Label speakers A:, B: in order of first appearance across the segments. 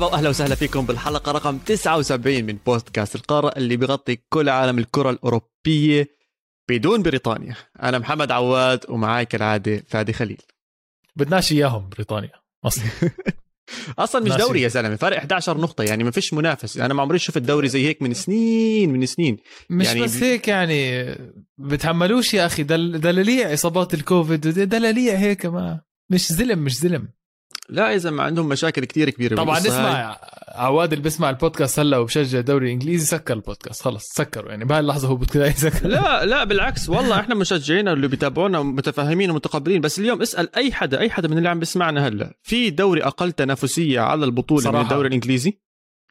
A: مرحبا وأهلا وسهلا فيكم بالحلقة رقم 79 من بودكاست القاره اللي بيغطي كل عالم الكرة الأوروبية بدون بريطانيا. أنا محمد عواد ومعاي كالعاده فادي خليل.
B: بدناش إياهم بريطانيا أصلا
A: أصلا مش. دوري يا زلمة فرق 11 نقطة يعني ما فيش منافس. أنا ما عمري شفت دوري زي هيك من سنين من سنين.
B: مش
A: يعني
B: بس هيك يعني بتحملوش يا أخي دل دلاليع إصابات الكوفيد دلاليع هيك ما مش زلم مش زلم
A: لا اذا ما عندهم مشاكل كتير كبيرة
B: طبعا. اسمع عواد اللي بسمع البودكاست هلا وبشجع الدوري الإنجليزي سكر البودكاست خلص سكروا. يعني بهاي اللحظة هو بده يسكر.
A: لا لا بالعكس والله إحنا مشجعين اللي بيتابعونا متفاهمين ومتقبلين. بس اليوم اسأل أي حدا أي حدا من اللي عم بيسمعنا هلا في دوري أقل تنافسية على البطولة
B: صراحة.
A: من الدوري الإنجليزي؟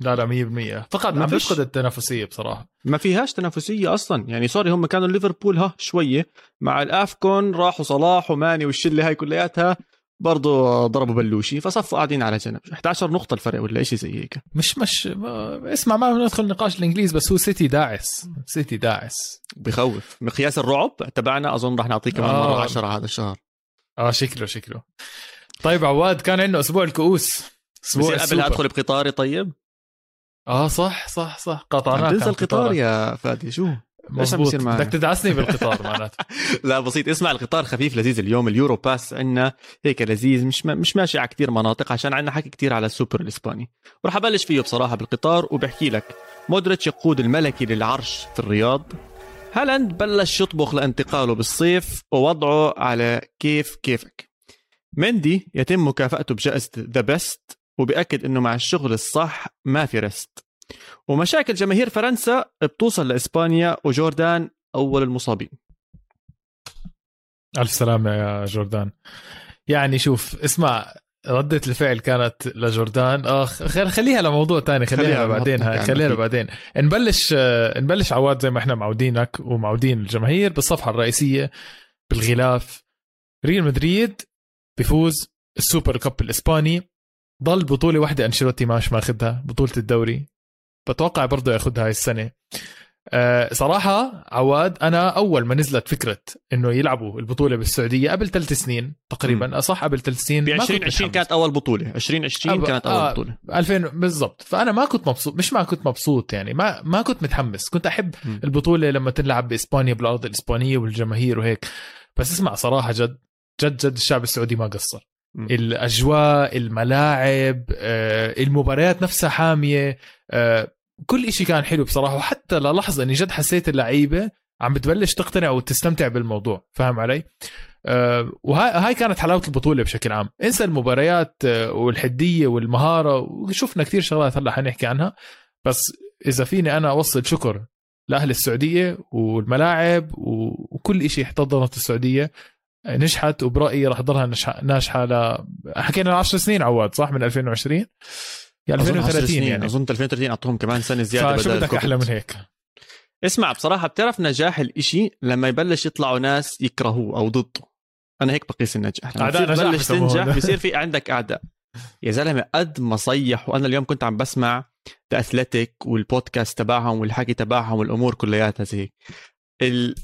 B: لا لا 100% فقط
A: ما.
B: بفقد التنافسية بصراحة.
A: ما فيهاش تنافسية أصلا. يعني سوري هم كانوا ليفربول ها شوية مع الأفكون راحوا صلاح وماني والشلة هاي كلياتها. برضه ضربوا بلوشي فصفوا قاعدين على جنب. 11 نقطة الفرق ولا شيء زي هيك.
B: مش مش ما اسمع ما ندخل نقاش الإنجليز بس هو سيتي داعس. سيتي داعس.
A: بخوف. مقياس الرعب تبعنا أظن رح نعطيه كمان
B: آه.
A: مره 10 هذا الشهر.
B: آه شكله شكله. طيب عواد كان عندنا أسبوع الكؤوس.
A: أسبوع قبل. أدخل بقطاري طيب؟
B: آه صح صح صح. قطعناك
A: القطار
B: قطارك.
A: يا فادي شو؟ إيش عم بيصير؟
B: بدك تدعسني بالقطار معناته.
A: لا بسيط. اسمع القطار خفيف لذيذ اليوم. اليورو باس عندنا هيك لذيذ. مش مش ماشي على كثير مناطق عشان عندنا حكي كثير على السوبر الإسباني. وراح أبلش فيه بصراحة بالقطار وبحكي لك. مودريتش يقود الملكي للعرش في الرياض. هالاند بلش يطبخ لانتقاله بالصيف ووضعه على كيف كيفك. مندي يتم مكافأته بجائزة The Best وبأكد إنه مع الشغل الصح ما في rest ومشاكل جماهير فرنسا بتوصل لإسبانيا وجوردان أول المصابين.
B: ألف سلامة يا جوردان. يعني شوف اسمع ردة الفعل كانت لجوردان. اخ خل- خليها لموضوع تاني خليها,
A: خليها
B: بعدين هاي خليها. بعدين نبلش آه، نبلش عواد زي ما إحنا معودينك ومعودين الجماهير بالصفحة الرئيسية بالغلاف. ريال مدريد بيفوز السوبر كاب الإسباني ضل بطولة واحدة أنشيلوتي ماش ماخذها بطولة الدوري. بتوقع برضه ياخذها هاي السنة أه صراحة عواد أنا أول ما نزلت فكرة إنه يلعبوا البطولة بالسعودية قبل ثلاث سنين تقريبا صح قبل ثلاث سنين
A: ب
B: ما كنت
A: 2020
B: متحمس.
A: كانت أول بطولة 2020
B: أب-
A: كانت أول
B: آه.
A: بطولة
B: 2000 بالضبط فأنا ما كنت مبسوط مش ما كنت مبسوط يعني ما ما كنت متحمس كنت أحب
A: مم.
B: البطولة لما تلعب بإسبانيا بالأرض الإسبانية والجماهير وهيك بس اسمع صراحة جد جد جد الشعب السعودي ما قصر
A: مم.
B: الأجواء الملاعب آه، المباريات نفسها حامية آه، كل إشي كان حلو بصراحة وحتى للحظه إني جد حسيت اللعيبة عم بتبلش تقتنع وتستمتع بالموضوع فاهم علي؟ آه، وهاي هاي كانت حلاوة البطولة بشكل عام. انسى المباريات آه، والحدية والمهارة وشفنا كثير شغلات هلأ حنحكي عنها. بس إذا فيني أنا أوصل شكر لأهل السعودية والملاعب وكل إشي احتضنت السعودية نجحت وبرأيي راح تضلها ناجحة ل حكينا 10 سنين عواد صح؟ من 2020
A: 10
B: 2030
A: سنين.
B: يعني
A: أظن 2030 أعطوهم كمان سنة زيادة
B: فشو بدك. أحلى من هيك
A: اسمع بصراحة بتعرف نجاح الإشي لما يبلش يطلعوا ناس يكرهوه أو ضده أنا هيك بقيس النجاح لما
B: أعداء
A: تبلش تنجح. بصير في عندك أعداء يا زلمة قد ما صيح وأنا اليوم كنت عم بسمع ذا اثليتيك والبودكاست تبعهم والحكي تبعهم والأمور كلياتها زي هيك ال...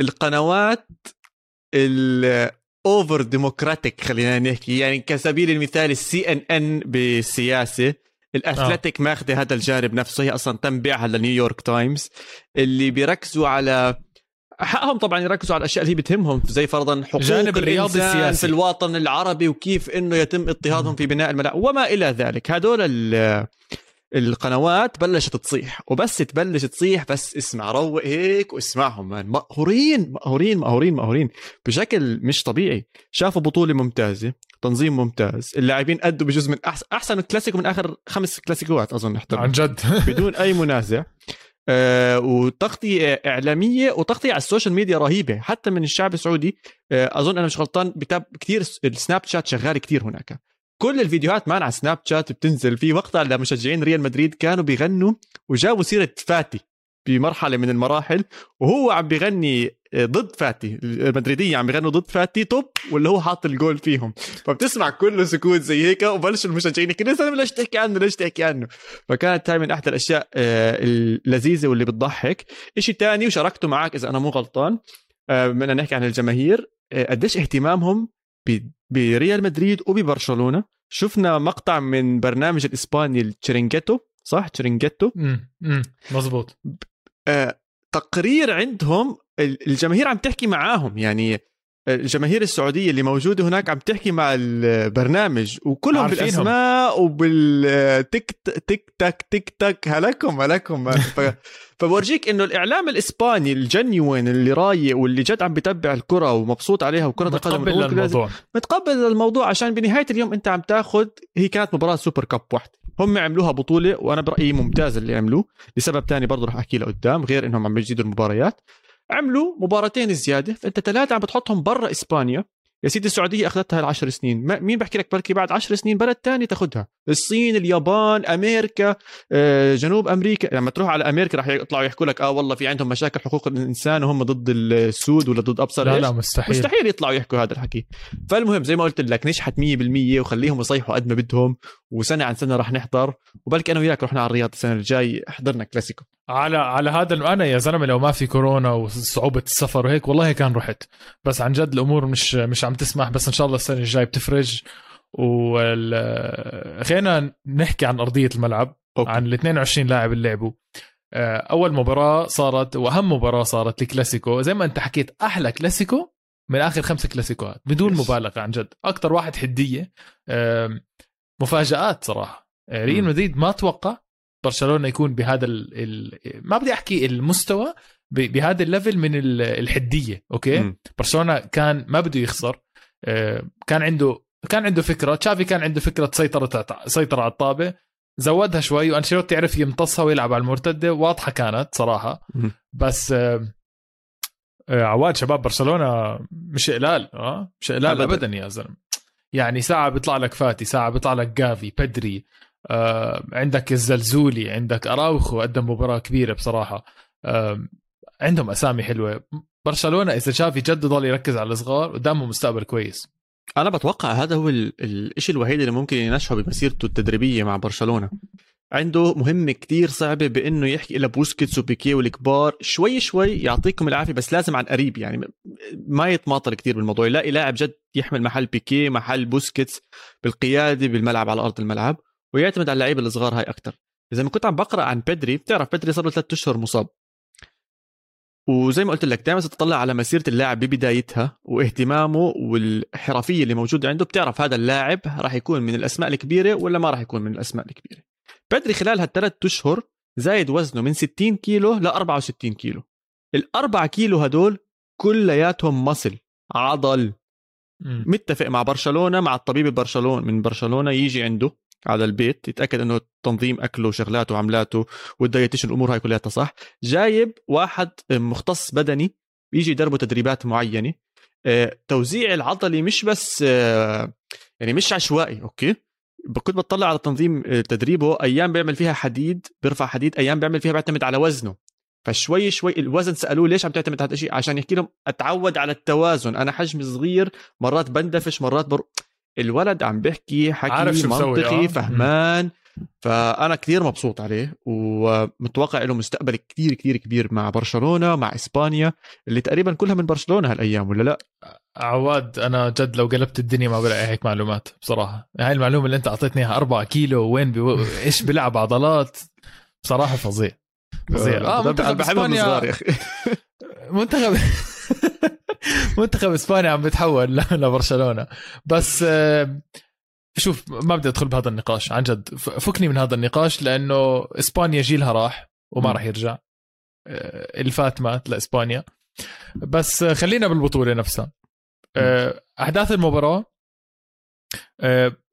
A: القنوات ال over democratic خلينا نحكي يعني كسبيل المثال ال CNN بالسياسة ال Athletic
B: آه.
A: ماخذة هذا الجانب نفسه هي أصلا تم بيعها ل New York Times اللي بيركزوا على حقهم طبعا يركزوا على الأشياء اللي هي بتهمهم زي فرضا حقوق
B: جانب الرياضي السياسي.
A: في الوطن العربي وكيف إنه يتم اضطهادهم في بناء الملاعب وما إلى ذلك هدول القنوات بلشت تصيح وبس تبلش تصيح بس اسمع روق هيك واسمعهم man. مقهورين مقهورين مقهورين مقهورين. بشكل مش طبيعي. شافوا بطولة ممتازة تنظيم ممتاز. اللاعبين أدوا بجزء من أحسن أحسن كلاسيكو من آخر خمس كلاسيكوات أظن احترم.
B: عن جد.
A: بدون أي منازع. آه وتغطية إعلامية وتغطية على ال social media رهيبة. حتى من الشعب السعودي آه أظن أنا مش غلطان بتاب كثير ال Snapchat شغال كثير هناك. كل الفيديوهات man على Snapchat بتنزل في وقتها لمشجعين ريال مدريد كانوا بيغنوا وجابوا سيرة فاتي بمرحلة من المراحل وهو عم بيغني ضد فاتي المدريدية عم بيغنوا ضد فاتي توب واللي هو حاط الجول فيهم. فبتسمع كله سكوت زي هيك وبلش المشجعين يحكي يا زلمه ليش تحكي عنه ليش تحكي عنه؟ فكانت هاي من احدى الأشياء آه، اللذيذة واللي بتضحك. شيء تاني وشاركته معك إذا أنا مو غلطان آه، بدنا نحكي عن الجماهير آه، قديش اهتمامهم بريال مدريد وببرشلونة. شفنا مقطع من برنامج الإسباني التشرينجيتو صح؟ تشرينجيتو؟
B: امم مزبوط
A: آه تقرير عندهم ال- الجماهير عم تحكي معاهم يعني الجماهير السعودية اللي موجودة هناك عم تحكي مع البرنامج وكلهم
B: عارفينهم.
A: بالأسماء وبالتك تك تك تك تك هلكم هلكم. فبورجيك إنه الإعلام الإسباني ال genuine اللي رايق واللي جد عم بتبع الكرة ومبسوط عليها وكرة القدم
B: متقبل للموضوع
A: متقبل الموضوع عشان بنهاية اليوم أنت عم تاخذ هي كانت مباراة سوبر كاب واحدة. هم عملوها بطولة وأنا برأيي ممتاز اللي عملوه. لسبب تاني برضه رح أحكي لقدام غير إنهم عم بيزيدوا المباريات. عملوا مباراتين زيادة. فأنت ثلاثة عم بتحطهم برا إسبانيا. يا سيدي السعودية أخذتها العشر سنين. ما مين بحكي لك بركي بعد عشر سنين؟ بلد تاني تاخذها الصين اليابان أمريكا آه، جنوب أمريكا. لما تروح على أمريكا رح يطلعوا يحكوا لك آه والله في عندهم مشاكل حقوق الإنسان وهم ضد السود ولا ضد أبصر
B: لا. لا مستحيل.
A: مستحيل يطلعوا يحكوا هذا الحكي. فالمهم زي ما قلت لك نجحت 100% وخليهم يصيحوا قد ما بدهم وسنة عن سنة رح نحضر. وبلكي أنا وياك رحنا على الرياض السنة الجاي حضرنا كلاسيكو.
B: على على هذا أنا يا زلمة لو ما في كورونا وصعوبة السفر وهيك والله كان رحت. بس عن جد الأمور مش مش عم تسمح. بس إن شاء الله السنة الجاي بتفرج. وال خلينا نحكي عن أرضية الملعب
A: أوكي.
B: عن ال 22 لاعب اللي لعبوا آه، أول مباراة صارت وأهم مباراة صارت الكلاسيكو زي ما أنت حكيت أحلى كلاسيكو من آخر خمسة كلاسيكوات بدون
A: Yes.
B: مبالغة عن جد. أكثر واحد حدية. مفاجآت صراحة. آه، ريال. مدريد ما توقع برشلونة يكون بهذا ال... ال... ما بدي أحكي المستوى. بهذا ال level من ال- الحدية أوكي
A: مم.
B: برشلونة كان ما بده يخسر آه، كان عنده كان عنده فكرة تشافي كان عنده فكرة سيطره سيطرة على الطابة زودها شوي وأنشيلوتي عرف يمتصها ويلعب على المرتدة واضحة كانت صراحة
A: مم.
B: بس آه، آه، عواد شباب برشلونة مش قلال آه مش قلال
A: أبداً.
B: ابدا, يا زلمة يعني ساعة بيطلع لك فاتي ساعة بيطلع لك جافي بدري عندك الزلزولي عندك أراوخو قدم مباراة كبيرة بصراحة. آه عندهم أسامي حلوة. برشلونة إذا شاف جد ضل يركز على الصغار قدامه مستقبل كويس.
A: أنا بتوقع هذا هو ال- الشيء الوحيد اللي ممكن ينجحه بمسيرته التدريبية مع برشلونة. عنده مهمة كتير صعبة بإنه يحكي إلى بوسكيتس وبيكيه والكبار. شوي شوي يعطيكم العافية بس لازم عن قريب يعني. ما يتماطل كتير بالموضوع. يلاقي لاعب جد يحمل محل بيكيه محل بوسكيتس بالقيادة بالملعب على أرض الملعب. ويعتمد على اللعيبة الصغار هاي أكثر إذا ما كنت عم بقرأ عن بدري بتعرف بدري صار له ثلاث أشهر مصاب. وزي ما قلت لك دائما تطلع على مسيرة اللاعب ببدايتها واهتمامه والحرفية اللي موجودة عنده. بتعرف هذا اللاعب راح يكون من الأسماء الكبيرة ولا ما راح يكون من الأسماء الكبيرة. بدري خلال هالثلاث أشهر زايد وزنه من 60 كيلو ل 64 كيلو. الأربعة كيلو هدول كلياتهم muscle عضل. متفق مع برشلونة مع الطبيب برشلونه من برشلونة يجي عنده. على البيت يتأكد إنه تنظيم أكله وشغلاته وعملاته وال dietitian الأمور هاي كلها صح؟ جايب واحد مختص بدني بيجي يدربه تدريبات معينة. آه، توزيع العضلي مش بس آه، يعني مش عشوائي أوكي؟ كنت بطلع على تنظيم آه، تدريبه أيام بيعمل فيها حديد بيرفع حديد أيام بيعمل فيها بيعتمد على وزنه. فشوي شوي الوزن سألوه ليش عم تعتمد على هذا الشيء عشان يحكي لهم أتعود على التوازن. أنا حجمي صغير مرات بندفش مرات بر... الولد عم بيحكي حكي
B: عارف شو
A: منطقي
B: آه.
A: فهمان. فأنا كثير مبسوط عليه ومتوقع له مستقبل كثير كثير كبير مع برشلونة مع إسبانيا اللي تقريبا كلها من برشلونة هالأيام ولا لا؟
B: عواد أنا جد لو قلبت الدنيا ما بلاقي هيك معلومات بصراحة. هاي المعلومة اللي أنت أعطيتني إياها 4 كيلو وين بيو... إيش بيلعب عضلات؟ بصراحة فظيع فظيع. آه
A: أنا
B: منتخب
A: إسبانيا
B: منتخب منتخب إسبانيا عم بتحول ل- لبرشلونة. بس آه، شوف ما بدي أدخل بهذا النقاش عن جد. فكني من هذا النقاش لأنه إسبانيا جيلها راح وما. راح يرجع آه، الفات مات لإسبانيا. بس آه، خلينا بالبطولة نفسها. أحداث المباراة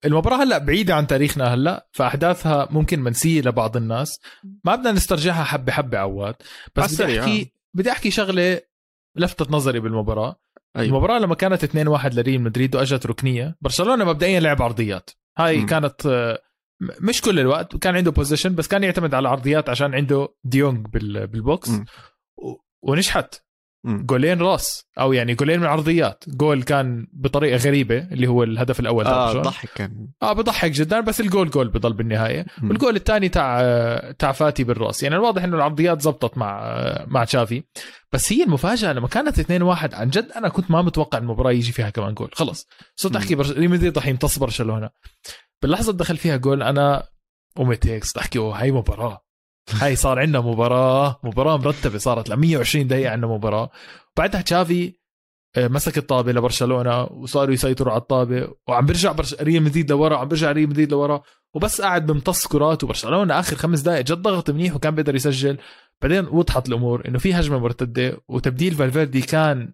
B: المباراة هلأ بعيدة عن تاريخنا هلأ فأحداثها ممكن منسية لبعض الناس. ما بدنا نسترجعها حبة حبة عواد. بس بدي أحكي بدي أحكي شغلة لفتت نظري بالمباراة
A: أيوة.
B: المباراة لما كانت 2-1 لريال مدريد وأجت ركنية برشلونة مبدئيا لعب عرضيات هاي. كانت آه، م- مش كل الوقت كان عنده possession بس كان يعتمد على عرضيات عشان عنده ديونج بال- بال
A: box.
B: و- ونجحت. جولين راس أو يعني جولين من عرضيات جول كان بطريقة غريبة اللي هو الهدف الأول
A: آه
B: برشلونة.
A: ضحك كان.
B: آه بضحك جدا بس ال goal goal بضل بالنهاية.
A: مم.
B: والجول الثاني تاع تاع فاتي بالراس. يعني الواضح إنه العرضيات زبطت مع مع تشافي. بس هي المفاجأة لما كانت 2-1 عن جد أنا كنت ما متوقع المباراة يجي فيها كمان جول. خلص. صرت. أحكي برش... ريال مدريد راح يمتص برشلونة. باللحظة دخل فيها جول أنا قمت هيك أحكي هاي مباراة. هاي صار عندنا مباراة مباراة مرتبة صارت ل 120 دقيقة عندنا مباراة. بعدها تشافي آه، مسك الطابة لبرشلونة وصاروا يسيطروا على الطابة وعم بيرجع برش... ريال مدريد لورا عم بيرجع ريال مدريد لورا وبس قاعد بمتص كرات وبرشلونة آخر خمس دقائق جد ضغط منيح وكان بيقدر يسجل. بعدين وضحت الأمور إنه في هجمة مرتدة وتبديل فالفيردي كان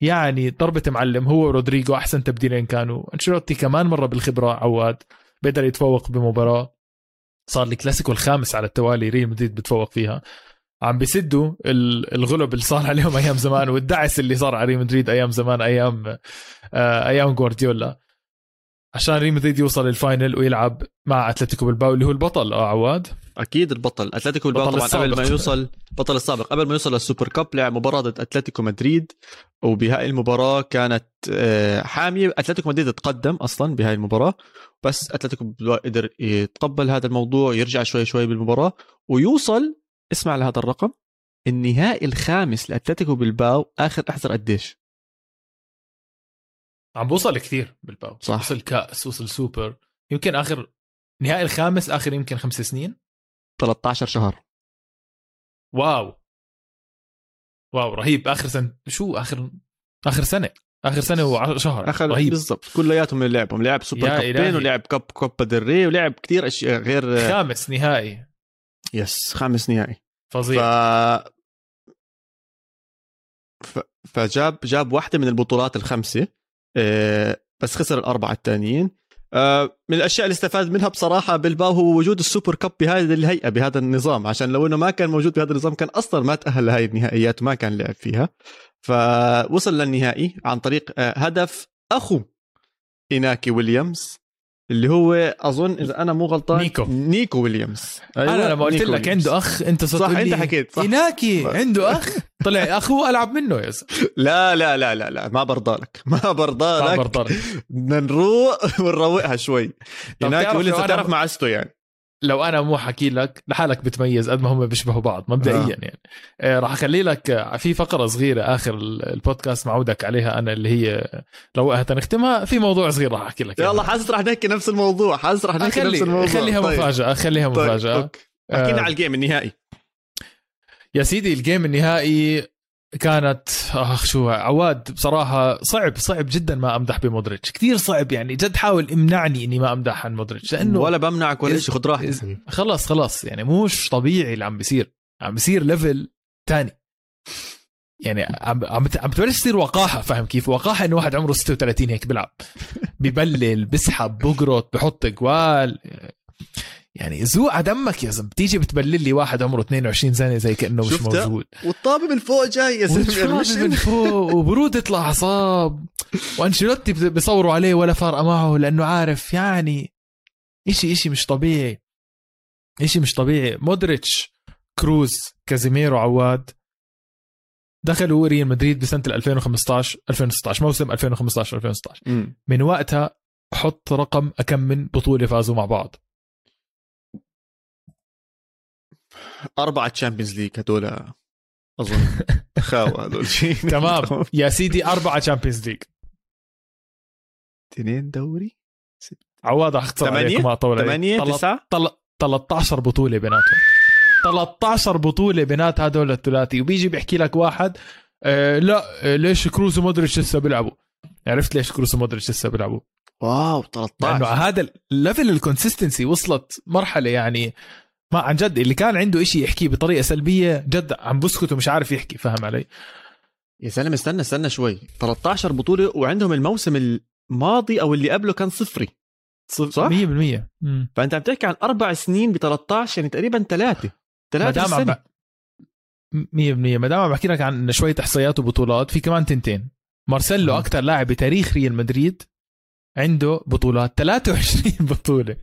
B: يعني ضربة معلم هو ورودريجو أحسن تبديلين كانوا. أنشيلوتي كمان مرة بالخبرة عواد بيقدر يتفوق بمباراة. صار الكلاسيكو الخامس على التوالي ريال مدريد بتفوق فيها. عم بيسدوا الغلب اللي صار عليهم أيام زمان والدعس اللي صار على ريال مدريد أيام زمان أيام آه، أيام جوارديولا. عشان ريال مدريد يوصل ال final ويلعب مع أتلتيكو بالباو اللي هو البطل آه عواد؟
A: أكيد البطل. أتلتيكو بالباو طبعا قبل ما يوصل بطل السابق. قبل ما يوصل للسوبر كاب لعب مباراة ضد أتلتيكو مدريد وبهاي المباراة كانت آه، حامية. أتلتيكو مدريد تقدم أصلا بهاي المباراة بس أتلتيكو قدر يتقبل هذا الموضوع يرجع شوي شوي بالمباراة ويوصل اسمع لهذا الرقم النهائي الخامس لأتلتيكو بالباو آخر احذر قديش؟
B: عم بوصل كثير بالباو.
A: صح.
B: وصل كأس وصل سوبر. يمكن آخر نهائي الخامس آخر يمكن خمس سنين.
A: 13 شهر.
B: wow. wow رهيب. آخر سنه شو آخر آخر سنة؟ آخر سنة وشهر
A: آخر رهيب. بالضبط. كلياتهم اللي لعبهم. لعب سوبر كابين ولعب كاب كوبا ديل ري ولعب كثير أشياء غير
B: خامس نهائي.
A: yes خامس نهائي.
B: فظيع.
A: ف... فجاب جاب واحدة من البطولات الخمسة. بس خسر الأربعة الثانيين آه، من الأشياء اللي استفاد منها بصراحة بالباو هو وجود السوبر كاب بهذه الهيئة بهذا النظام عشان لو إنه ما كان موجود بهذا النظام كان أصلا ما تأهل لهي النهائيات وما كان لعب فيها. فوصل للنهائي عن طريق آه، هدف أخو إناكي ويليامز. اللي هو أظن إذا أنا مو غلطان
B: نيكو.
A: نيكو ويليامز.
B: أيوة. أنا لما قلت لك عنده أخ أنت
A: صح أنت حكيت صح.
B: إناكي عنده أخ؟ طلع اخوه ألعب منه يا
A: لا لا لا لا لا ما برضالك ما برضالك ما برضالك بدنا نروق ونروقها شوي. إناكي ويليامز تعرف معسته يعني.
B: لو أنا مو حكي لك لحالك بتميز قد ما هم بيشبهوا بعض مبدئيا آه. يعني آه راح أخلي لك آه، في فقرة صغيرة آخر البودكاست معودك عليها أنا اللي هي لو نختمها في موضوع صغير راح أحكي لك
A: يلا حاسس راح نحكي نفس الموضوع حاسس راح نحكي نفس الموضوع
B: خليها طيب. مفاجأة خليها طيب. مفاجأة
A: طيب. احكي آه على الجيم النهائي
B: يا سيدي ال game النهائي كانت آخ شو عواد بصراحة صعب صعب جدا ما أمدح بمودريتش. كثير صعب يعني جد حاول امنعني إني ما أمدح عن مودريتش
A: لأنه ولا بمنعك ولا شيء خذ راحتك.
B: خلص خلص يعني مش طبيعي اللي عم بيصير. عم بيصير level تاني. يعني عم عم عم تبلش تصير وقاحة فاهم كيف؟ وقاحة إنه واحد عمره 36 هيك بيلعب. ببلل بسحب بقرط بحط جوال يعني زوق دمك يا زلمة. بتيجي بتبلل لي واحد عمره 22 سنة زي كأنه مش موجود.
A: والطابة من فوق جاي يا
B: زلمة من فوق وبروده الاعصاب وأنشيلوتي بيصوروا عليه ولا فارقة معه لأنه عارف يعني اشي إشي مش طبيعي. إشي مش طبيعي. مودريتش كروز كازيميرو عواد. دخلوا ريال مدريد بسنة 2015 2016 موسم 2015 2016 من وقتها حط رقم أكم من بطولة فازوا مع بعض.
A: أربعة تشامبيونز ليج هدول أظن. خاوة هدول. شيء
B: تمام. يا سيدي أربعة تشامبيونز ليج
A: اثنين دوري؟
B: عواد اختصر عليك ما طول
A: ثمانية؟ تسعة؟
B: 13 بطولة بيناتهم. 13 بطولة بينات هدول الثلاثي. وبيجي بيحكي لك واحد آه لا آه ليش كروز ومودريتش لسه بيلعبوا؟ عرفت ليش كروز ومودريتش لسه بيلعبوا؟
A: واو 13 لأنه
B: هذا ال level ال consistency وصلت مرحلة يعني ما عن جد اللي كان عنده إشي يحكيه بطريقة سلبية جد عم بسكت ومش عارف يحكي فاهم علي؟
A: يا زلمه استنى استنى شوي. 13 بطولة وعندهم الموسم الماضي أو اللي قبله كان صفري.
B: صح؟ 100%
A: فأنت عم تحكي عن أربع سنين ب 13 يعني تقريبا ثلاثة ثلاثة سنة. 100%
B: ما دام عم بحكي لك عن شوية إحصائيات وبطولات في كمان تنتين. مارسيلو أكثر لاعب بتاريخ ريال مدريد عنده بطولات. 23 بطولة.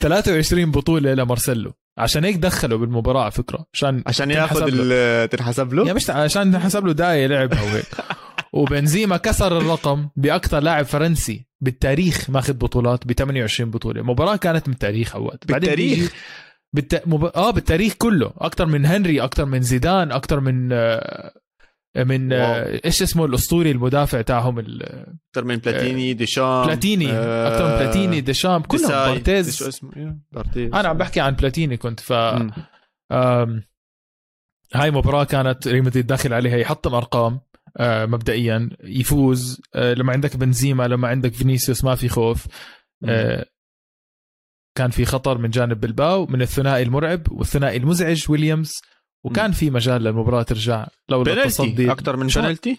B: 23 بطولة لمارسيلو. عشان هيك دخله بالمباراة على فكرة عشان
A: عشان ياخذ تنحسب له؟
B: يعني مش عشان تنحسب له داية لعبها وهيك وبنزيما كسر الرقم بأكثر لاعب فرنسي بالتاريخ ماخذ بطولات ب 28 بطولة. مباراة كانت من التاريخ أول.
A: بالتاريخ؟
B: بالت... مب... آه بالتاريخ كله. أكثر من هنري أكثر من زيدان أكثر من آه، من
A: واو.
B: إيش اسمه الأسطوري المدافع تاعهم
A: أكثر من بلاتيني ديشام
B: بلاتيني
A: آه،
B: أكثر من بلاتيني ديشام كلهم
A: ديساي. شو
B: بارتيز
A: اسمه إيه، بارتيز.
B: أنا عم بحكي عن بلاتيني كنت ف هاي مباراة كانت ريال مدريد داخل عليها يحطم أرقام آه، مبدئيا يفوز آه، لما عندك بنزيما لما عندك فينيسيوس ما في خوف آه، كان في خطر من جانب بلباو من الثنائي المرعب والثنائي المزعج ويليامز. وكان في مجال للمباراة ترجع لولا
A: بنالتي
B: التصدي.
A: أكثر من بنالتي؟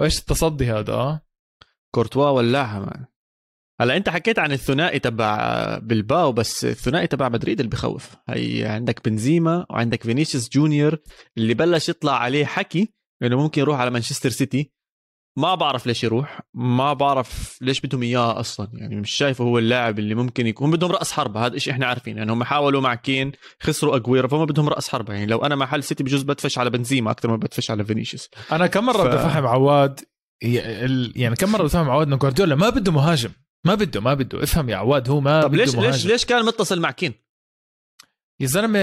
B: إيش التصدي هذا؟ آه.
A: كورتوا ولعها man هلا أنت حكيت عن الثنائي تبع بلباو بس الثنائي تبع مدريد اللي بخوف. هي عندك بنزيما وعندك فينيسيوس جونيور اللي بلش يطلع عليه حكي إنه ممكن يروح على مانشستر سيتي. ما بعرف ليش يروح ما بعرف ليش بدهم إياه أصلا. يعني مش شايفه هو اللاعب اللي ممكن يكون هم بدهم رأس حربة هذا الشيء إحنا عارفين يعني هم حاولوا مع كين خسروا أجويرو فهم بدهم رأس حربة. يعني لو أنا محل سيتي بجوز بدفش على بنزيما أكثر ما بدفش على فينيسيوس.
B: أنا كم مرة
A: ف-
B: بدي افهم عواد يعني كم مرة بدي افهم عواد إنه جوارديولا ما بده مهاجم. ما بده ما بده. افهم يا عواد هو ما
A: طب
B: بده
A: ليش
B: مهاجم.
A: ليش ليش كان متصل مع كين؟
B: يا زلمة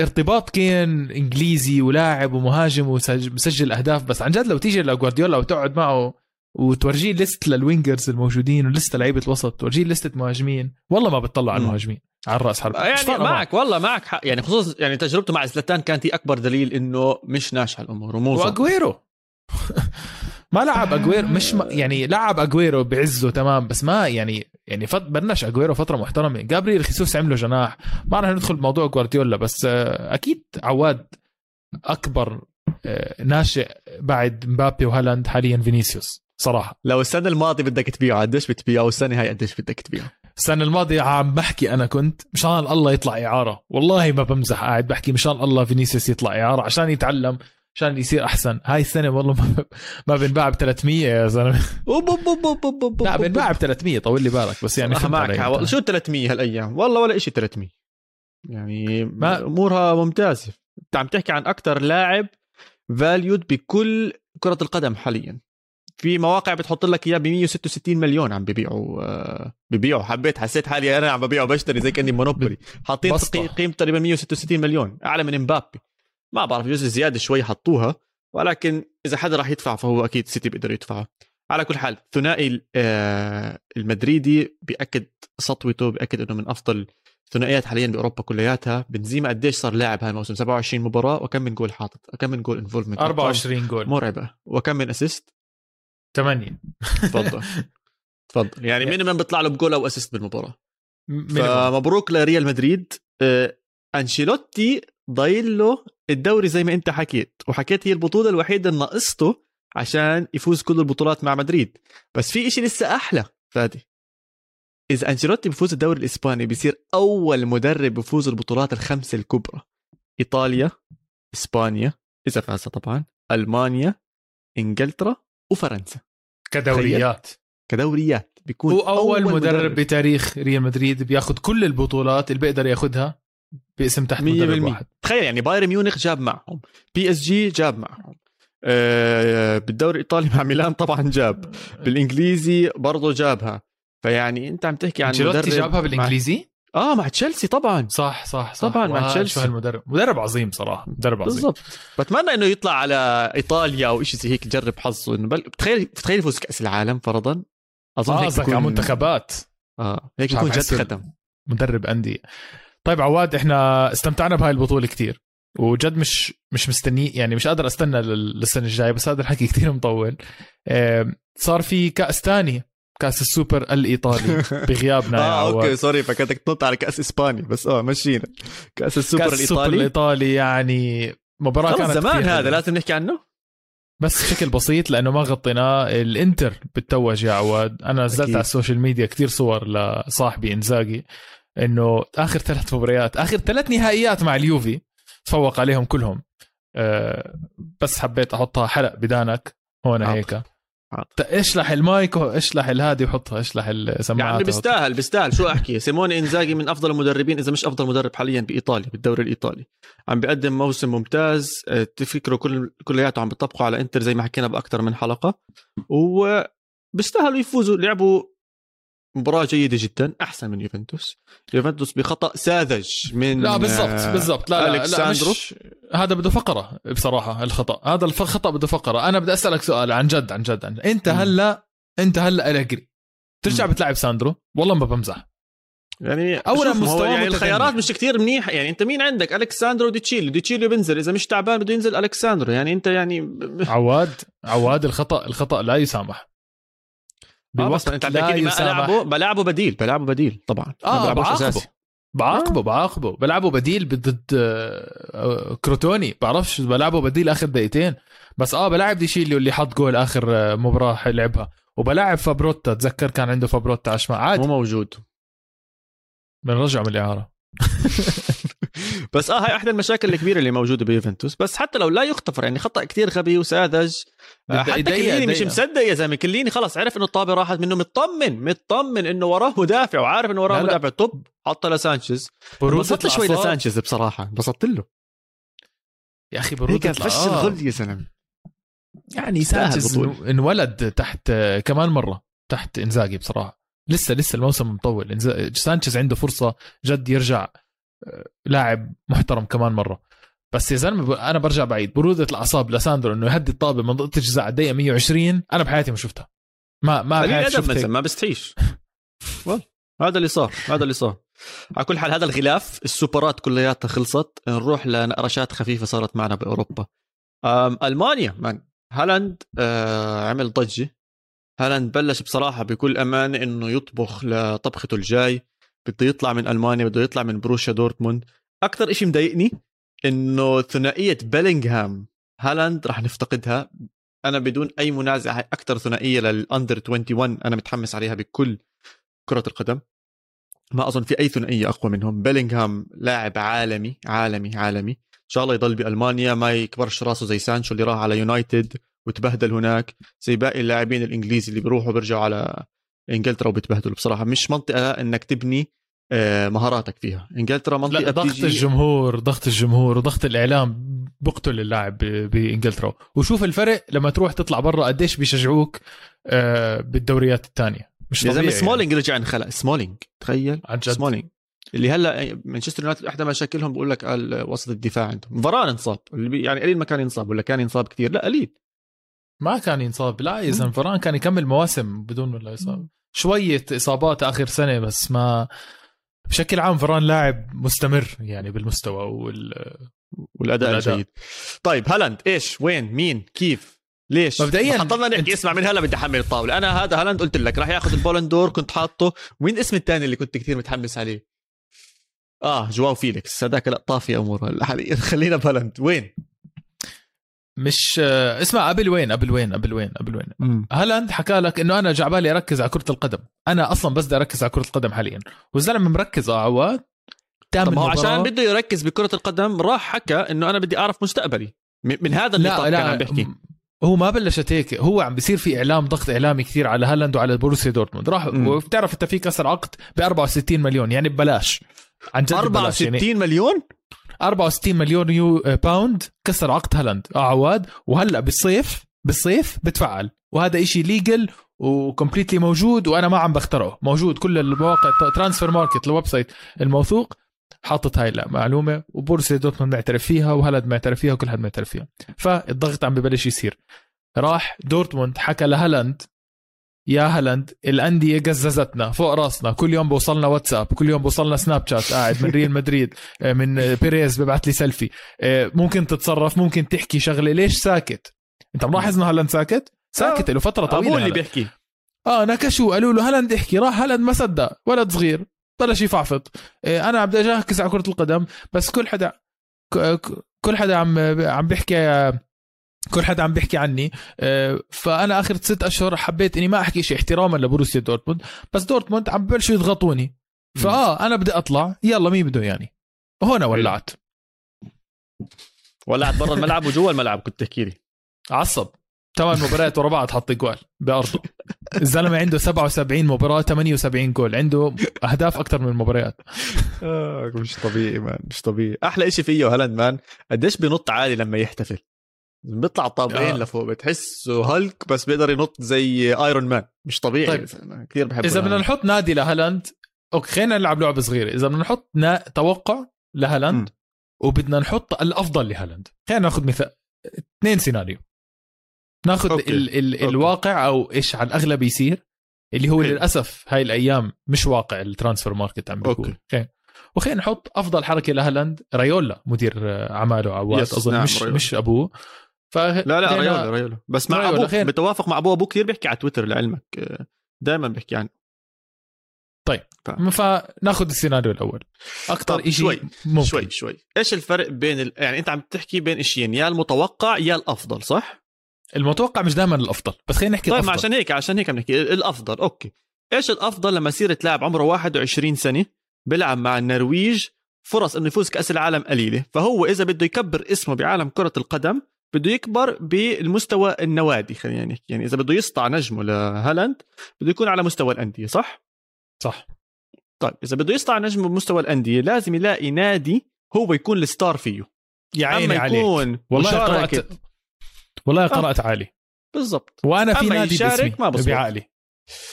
B: ارتباط كين إنجليزي ولاعب ومهاجم ومسجل أهداف بس عن جد لو تيجي لجوارديولا وتقعد معه وتورجيه list لل wingers الموجودين ولسته لعيبة الوسط تورجيه لسته مهاجمين والله ما بتطلع على. المهاجمين على الرأس حرب
A: يعني
B: معه.
A: معك والله معك حق يعني خصوصا يعني تجربته مع زلاتان كانت هي أكبر دليل إنه مش ناجحه الأمور ومو ظابطة.
B: واجويرو ما لعب اجويرو مش ما يعني لعب أجويرو بعزه تمام بس ما يعني يعني فت بلش أجويرو فترة محترمة. جابريل خيسوس عمله جناح. ما رح ندخل بموضوع جوارديولا بس آه، أكيد عواد أكبر آه، ناشئ بعد مبابي وهالاند حاليا فينيسيوس صراحة.
A: لو السنة الماضية بدك تبيعه قديش بتبيعه؟ والسنة هاي قديش بدك تبيعه؟
B: السنة الماضية عم بحكي أنا كنت مشان الله يطلع إعارة. والله ما بمزح قاعد بحكي مشان الله فينيسيوس يطلع إعارة عشان يتعلم. عشان يصير أحسن. هاي السنة والله ما, بنباع ب 300 يا
A: أوب
B: لا. بنباع ب 300 طول لي بالك بس يعني
A: معك. شو 300 هالأيام؟ والله ولا شيء 300 يعني
B: ما-
A: أمورها ممتازة. أنت عم تحكي عن أكثر لاعب فاليود بكل كرة القدم حاليا. في مواقع بتحط لك إياه ب 166 مليون عم ببيعوا آه، ببيعوا حبيت حسيت حالي أنا عم ببيعه بشتري زي كأني مونوبولي. حاطين قيمته تقريبا 166 مليون. أعلى من إمبابي. ما بعرف جزء زيادة شوي حطوها ولكن إذا حدا راح يدفع فهو أكيد سيتي بيقدر يدفعه على كل حال ثنائي آه، المدريدي بيأكد سطوته بيأكد إنه من أفضل ثنائيات حاليا بأوروبا كلياتها. بنزيما قديش صار لاعب هاي الموسم؟ 27 مباراة وكم من جول حاطط؟ كم من goal involvement
B: 24 جول.
A: مرعبة. وكم من assist
B: 8
A: تفضل. تفضل. يعني minimum بيطلع له بجول أو assist
B: بالمباراة.
A: فمبروك لريال مدريد. آه، أنشيلوتي ضايل له الدوري زي ما انت حكيت وحكيت هي البطولة الوحيدة اللي ناقصته عشان يفوز كل البطولات مع مدريد. بس في إشي لسه أحلى فادي. إذا أنشيلوتي بفوز الدوري الإسباني بيصير أول مدرب بفوز البطولات الخمسة الكبرى. إيطاليا إسبانيا إذا فازها طبعا ألمانيا إنجلترا وفرنسا.
B: كدوريات.
A: كدوريات. بيكون
B: هو أول مدرب. بتاريخ ريال مدريد بياخذ كل البطولات اللي بيقدر ياخذها باسم تحت مدرب
A: 100%
B: واحد.
A: تخيل يعني بايرن ميونخ جاب معهم. بي اس جي جاب معهم. آه بالدوري الإيطالي مع ميلان طبعا جاب. بالإنجليزي برضه جابها. فيعني أنت عم تحكي عن مدرب
B: جابها
A: مع...
B: بالإنجليزي؟
A: آه مع تشيلسي طبعا.
B: صح صح صح.
A: طبعاً مع تشيلسي.
B: شو هالمدرب. مدرب عظيم صراحة مدرب عظيم.
A: بالضبط. بتمنى إنه يطلع على إيطاليا أو شيء زي هيك يجرب حظه. إنه بل... بتخيل بتخيل يفوز كأس العالم فرضا؟ أظن
B: آه
A: هيك
B: قصدك
A: بيكون-
B: على منتخبات.
A: آه هيك بيكون جد ختم
B: مدرب أندية. طيب عواد إحنا استمتعنا بهاي البطولة كتير وجد مش مش مستني يعني مش قادر أستنى لل- للسنة الجاية بس هذا الحكي كتير مطول. صار في كأس تاني كأس السوبر الإيطالي بغيابنا يا آه
A: okay sorry فكرتك تنط على كأس اسباني بس آه مشينا. كأس السوبر
B: كأس السوبر
A: الإيطالي؟
B: الإيطالي يعني
A: مباراة
B: كانت
A: زمان هذا
B: حلوة.
A: لازم نحكي عنه.
B: بس بشكل بسيط لأنه ما غطيناه الإنتر بتوج يا عواد. أنا نزلت. على ال social media كتير صور لصاحبي إنزاجي. إنه آخر ثلاث مباريات آخر ثلاث نهائيات مع اليوفي تفوق عليهم كلهم. أه بس حبيت أحطها حلق بدانك هون. هيك. اشلح المايك اشلح الهادي وحطها اشلح السماعات
A: يعني. بيستاهل بيستاهل. شو أحكي؟ سيموني إنزاجي من أفضل المدربين إذا مش أفضل مدرب حاليا بإيطاليا بالدوري الإيطالي. عم بيقدم موسم ممتاز. آه، تفكروا كل كلياته عم بيطبقوا على إنتر زي ما حكينا بأكثر من حلقة. وبيستاهلوا يفوزوا لعبوا مباراة جيدة جدا أحسن من يوفنتوس. يوفنتوس بخطأ ساذج من
B: لا بالضبط
A: آه،
B: بالضبط. لا لا, لا. مش هذا بده فقرة بصراحة الخطأ. هذا الخطا بده فقرة. أنا بدي أسألك سؤال عن جد عن جد عن
A: أنت.
B: هلأ أنت هلأ أليجري ترجع. بتلعب ساندرو؟ والله ما بمزح.
A: يعني هو
B: مستواه
A: يعني. الخيارات مش كتير منيحة. يعني أنت مين عندك؟ الكساندرو وديشيليو ديشيليو بينزل. إذا مش تعبان بده ينزل الكساندرو يعني أنت يعني
B: عواد عواد الخطأ الخطأ لا يسامح.
A: آه بس أنت ما العبه بلعبه بديل بلعبه بديل طبعا. آه
B: بعاقبه.
A: أساسي.
B: بعاقبه بعاقبه. بلعبه بديل ضد آه، آه، كروتوني. بعرفش بلعبه بديل آخر دقيقتين. بس آه بلعب ديشيليو اللي حط جول آخر آه، مباراة لعبها وبلعب فرابوتا. تذكر كان عنده فرابوتا على الشمال
A: مو
B: عادي
A: موجود
B: بنرجع من الإعارة.
A: بس آه هاي احدى المشاكل الكبيرة اللي موجودة بيوفنتوس. بس حتى لو لا يغتفر يعني خطأ كتير غبي وساذج. آه، حتى كيليني مش. مصدق يا زلمة. كيليني خلص عرف إنه الطابة راحت منه مطمن مطمن إنه وراه مدافع وعارف إنه وراه. مدافع. طب حطها لسانشيز. انبسطت شوي. لسانشيز بصراحة. انبسطت له.
B: يا
A: أخي
B: برودة
A: فش
B: الأعصاب.
A: الغل يا زلمة.
B: يعني سانشيز انولد تحت آه، كمان مرة تحت إنزاجي بصراحة. لسه لسه الموسم مطول. سانشيز عنده فرصة جد يرجع آه، لاعب محترم كمان مرة. بس يا زلمة أنا برجع بعيد. برودة الأعصاب لساندرو إنه يهدي الطابة منطقه الجزاء على الدقيقه 120 أنا بحياتي ما شفتها. ما ما
A: قليل
B: أدب
A: مثلا. ما بستحيش. هذا اللي صار هذا اللي صار. على كل حال هذا الغلاف السوبرات كلياتها خلصت. نروح لنقرشات خفيفة صارت معنا بأوروبا. ألمانيا مان هالاند آه عمل ضجة. هالاند بلش بصراحة بكل امانه إنه يطبخ لطبخته الجاي. بده يطلع من ألمانيا بده يطلع من بروشيا دورتموند. أكثر شيء مضايقني إنه ثنائية بيلينغهام هالاند راح نفتقدها. أنا بدون أي منازع هاي أكثر ثنائية للأندر 21 أنا متحمس عليها بكل كرة القدم. ما أظن في أي ثنائية أقوى منهم. بيلينغهام لاعب عالمي عالمي عالمي. إن شاء الله يضل بألمانيا ما يكبرش راسه زي سانشو اللي راح على يونايتد وتبهدل هناك. زي باقي اللاعبين الإنجليزي اللي بيروحوا بيرجعوا على إنجلترا وبتبهدلوا بصراحة مش منطقة إنك تبني آه، مهاراتك فيها. إنجلترا منطقة
B: لا ضغط
A: بتيجي-
B: الجمهور ضغط الجمهور وضغط الإعلام بقتل اللاعب بإنجلترا. وشوف الفرق لما تروح تطلع برا قديش بيشجعوك آه، بالدوريات الثانية مش
A: يا
B: طبيعي
A: زلمه سمولينج رجع انخلق. سمولينج تخيل.
B: عن جد.
A: سمولينج. اللي هلأ مانشستر يونايتد أحدى مشاكلهم بقول لك قال وسط الدفاع عندهم. فران انصاب. يعني قليل ما كان ينصاب ولا كان ينصاب كثير لا قليل.
B: ما كان ينصاب. لا يا زلمة فران كان يكمل مواسم بدون ولا يصاب شوية إصابات آخر سنة بس ما بشكل عام فران لاعب مستمر يعني بالمستوى وال...
A: والأداء
B: والأداء.
A: الجيد. طيب هالاند إيش؟ وين؟ مين؟ كيف؟ ليش؟
B: مبدئياً
A: حطلنا نحكي اسمع من هلا بدي أحمل الطاولة. أنا هذا هالاند قلت لك راح ياخذ البولندور كنت حاطه. ومين اسم الثاني اللي كنت كثير متحمس عليه؟ آه جواو فيليكس. هذاك لا طافي اموره هلا حاليا. خلينا بهالاند وين؟
B: مش آه، اسمع قبل وين قبل وين قبل وين قبل وين؟ هالاند حكى لك إنه أنا جعبالي اركز على كرة القدم. أنا أصلا بس بدي أركز على كرة القدم حاليا. والزلمة مركز آه عواد
A: طب هو عشان. بده يركز بكرة القدم راح حكى إنه أنا بدي أعرف مستقبلي من هذا النطاق كان عم بيحكي.
B: هو ما بلشت هيك. هو عم بيصير في إعلام ضغط إعلامي كثير على هالاند وعلى بروسيا دورتموند. راح. وبتعرف انت في كسر عقد ب 64 مليون يعني ببلاش. عن جد ببلاش
A: 64
B: يعني
A: مليون؟
B: 64 مليون U- pound كسر عقد هالاند. آه عواد. وهلأ بالصيف بالصيف بتفعل. وهذا إشي legal و completely موجود وأنا ما عم بخترعه. موجود. كل المواقع ترانسفير ماركت ال website الموثوق. حاطط هاي المعلومة وبروسيا دورتموند معترف فيها وهالاند معترف فيها وكل حد معترف فيها. فالضغط عم ببلش يصير. راح دورتموند حكى لهالاند يا هالاند الأندية قرفتنا فوق راسنا. كل يوم بوصلنا واتساب كل يوم بوصلنا سناب شات. قاعد من ريال مدريد آه، من آه، بيريز ببعث لي سيلفي. آه، ممكن تتصرف ممكن تحكي شغلة. ليش ساكت؟ انت ملاحظ إنه هالاند ساكت؟ ساكت له
A: فترة
B: طويلة
A: اللي
B: هلا.
A: بيحكي.
B: آه نكشوا قالوا له هالاند احكي. راح هالاند ما صدق. ولد صغير. بلش يفعفط. أنا بدي اركز على كرة القدم بس كل حدا كل حدا عم عم بيحكي كل حدا عم بيحكي عني. آه، فأنا آخر ست أشهر حبيت إني ما أحكي شيء احتراما لبروسيا دورتموند بس دورتموند عم ببلشوا يضغطوني. فآه أنا بدي أطلع يلا مين بده يعني؟ هنا ولعت.
A: ولعت برا الملعب وجوا الملعب كنت تحكي لي.
B: عصب. ثمان مباريات ورا بعض حط جوال بأرضه. الزلمة عنده 77 مباراة 78 جول. عنده أهداف أكثر من المباريات.
A: آه مش طبيعي man مش طبيعي. أحلى إشي فيه هالاند man قديش بينط عالي لما يحتفل. بيطلع طابقين
B: آه.
A: لفوق بتحسه هالك بس بيقدر ينط زي Iron Man مش طبيعي
B: طيب.
A: كثير بحب
B: إذا بدنا
A: هالاند.
B: نحط نادي لهالاند okay خلينا نلعب لعبة صغيرة إذا بدنا نحط نا... توقع. لهالاند وبدنا نحط الأفضل لهالاند خلينا ناخذ مثال اثنين سيناريو ناخذ. ال ال
A: okay.
B: الواقع أو إيش على الأغلب يصير اللي هو
A: حلو.
B: للأسف هاي الأيام مش واقع ال transfer market عم بيكون. خلينا وخلينا نحط أفضل حركة لهالاند رايولا مدير اعماله عواد أظن
A: نعم،
B: مش. مش أبوه ف
A: لا لا ريولا ريولا بس مع
B: رايولا
A: ابوه
B: خير.
A: بتوافق مع أبوه أبوه كثير بيحكي على تويتر لعلمك. دائما بيحكي عنه.
B: فناخذ السيناريو الأول.
A: أكثر
B: شيء
A: شوي،
B: ممكن.
A: شوي شوي. إيش الفرق بين ال... يعني أنت عم تحكي بين إشيين يا المتوقع يا الأفضل صح؟
B: المتوقع مش دائما الأفضل بس خلينا نحكي
A: طيب
B: الأفضل.
A: ما عشان هيك عشان هيك عم نحكي. الأفضل أوكي. إيش الأفضل لما يصير لاعب عمره 21 سنة بيلعب مع النرويج فرص إنه يفوز كأس العالم قليلة. فهو إذا بده يكبر اسمه بعالم كرة القدم بده يكبر بالمستوى النوادي خلينا نحكي. يعني إذا بده يسطع نجمه لهالاند بده يكون على مستوى الأندية صح؟
B: صح.
A: طيب إذا بده يسطع نجمه بمستوى الأندية لازم يلاقي نادي هو يكون الستار فيه.
B: يا عيني عليك
A: يكون
B: والله
A: مشاركة-
B: قرات والله قرأت عالي.
A: بالضبط.
B: وأنا في نادي
A: يشارك
B: باسمي
A: ما بصوت.
B: بعقلي.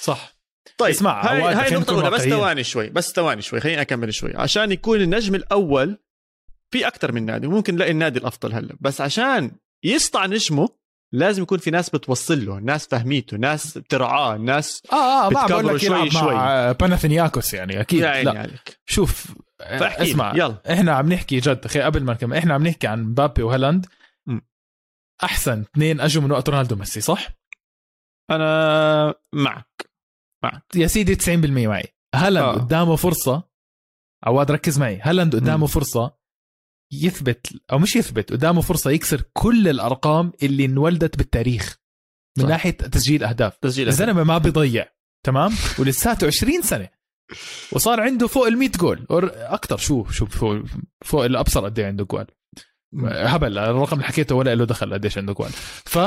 B: صح.
A: طيب
B: اسمع،
A: هاي, هاي النقطة الأولى بس. ثواني شوي بس ثواني شوي خليني أكمل شوي. عشان يكون النجم الأول في أكثر من نادي ممكن نلاقي النادي الأفضل هلأ بس عشان يسطع نجمه لازم يكون في ناس بتوصل له ناس فهميته ناس بترعاه ناس
B: آه آه بقول لك يلعب
A: شوي
B: مع باناثينياكوس يعني أكيد
A: يا عيني
B: لا
A: عليك
B: شوف
A: فأحكي لي،
B: اسمع
A: يلا
B: إحنا عم نحكي جد خي قبل ما نكمل إحنا عم نحكي عن مبابي وهالاند. أحسن اثنين أجوا من وقت رونالدو وميسي صح؟
A: أنا معك
B: يا سيدي 90% معي هالاند.
A: آه.
B: قدامه فرصة عواد ركز معي هالاند قدامه
A: م.
B: فرصة يثبت أو مش يثبت قدامه فرصة يكسر كل الأرقام اللي انولدت بالتاريخ. من
A: صح.
B: ناحية تسجيل أهداف.
A: تسجيل
B: الزلمه ما بيضيع تمام؟ ولساته 20 سنة. وصار عنده فوق ال 100 جول. أكثر شو شو فوق, فوق الأبصر قد إيه عنده جوال.
A: م.
B: هبل الرقم اللي حكيته ولا له دخل قديش عنده جوال. ف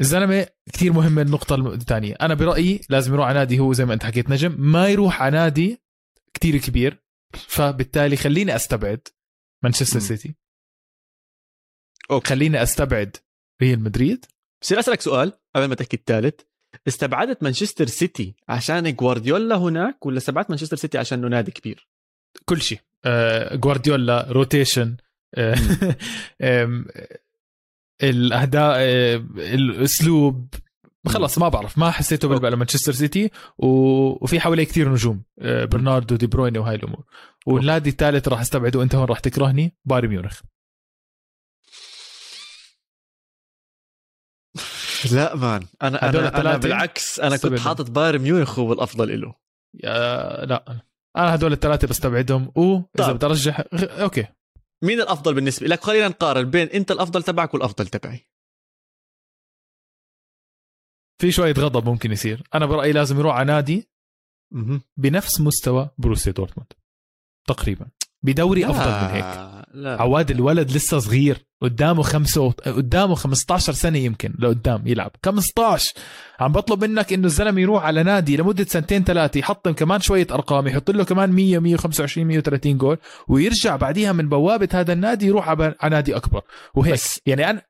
B: الزلمة كثير مهمه النقطه الثانية أنا برأيي لازم يروح على نادي هو زي ما أنت حكيت نجم. ما يروح على نادي كثير كبير. فبالتالي خليني أستبعد مانشستر. سيتي
A: okay.
B: خليني أستبعد ريال مدريد
A: بصير أسألك سؤال قبل ما تحكي الثالث استبعدت مانشستر سيتي عشان جوارديولا هناك ولا استبعدت مانشستر سيتي عشان انه نادي كبير؟
B: كل شيء آه، جوارديولا rotation آه، آم، الأهداف آه، الأسلوب خلص ما بعرف. ما حسيته بلبق لمانشستر سيتي و- وفي حواليه كثير نجوم آه، برناردو دي برويني وهاي الأمور. والنادي الثالث راح أستبعده. أنت هون راح تكرهني؟ بايرن ميونخ.
A: لا
B: man.
A: أنا أنا,
B: أنا
A: بالعكس أنا كنت. حاطط بايرن ميونخ هو الأفضل له
B: يا لا. أنا هدول الثلاثة بستبعدهم. واذا
A: طب.
B: بدي أرجح okay.
A: مين الأفضل بالنسبة لك؟ خلينا نقارن بين أنت الأفضل تبعك والأفضل تبعي.
B: في شوية غضب ممكن يصير. أنا برأيي لازم يروح على نادي. بنفس مستوى بروسيا دورتموند. تقريبا. بدوري أفضل من هيك.
A: لا.
B: عواد الولد لسه صغير. قدامه خمسة و... قدامه 15 سنة يمكن لقدام يلعب. 15 عم بطلب منك إنه الزلمة يروح على نادي لمدة سنتين ثلاثة يحطم كمان شوية أرقام يحط له كمان 100 125 130 جول ويرجع بعديها من بوابة هذا النادي يروح على نادي أكبر. وهيك.
A: بس-
B: يعني أنا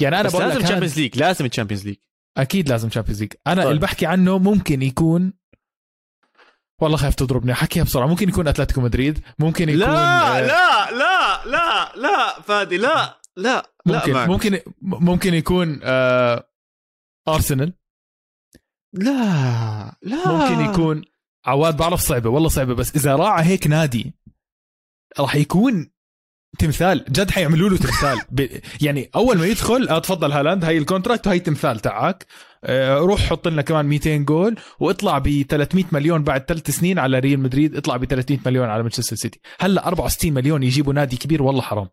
B: يعني
A: أنا
B: بقول
A: لازم
B: لك هاد-
A: Champions League لازم Champions League
B: أكيد لازم Champions League أنا
A: طيب.
B: اللي بحكي عنه ممكن يكون والله خايف تضربني حكيها بسرعة. ممكن يكون أتلتيكو مدريد ممكن يكون
A: لا
B: آه،
A: لا لا لا لا فادي لا لا
B: ممكن
A: لا
B: ممكن ممكن يكون آه أرسنال.
A: لا لا.
B: ممكن يكون عواد بعرف صعبة والله صعبة بس إذا راعى هيك نادي راح يكون تمثال. جد حيعملوا له تمثال. ب... يعني أول ما يدخل آه تفضل هالاند هاي ال contract وهي تمثال تاعك. آه روح حط لنا كمان 200 جول واطلع ب 300 مليون بعد ثلاث سنين على ريال مدريد. اطلع ب 300 مليون على مانشستر سيتي. هلأ 64 مليون يجيبوا نادي كبير والله حرام.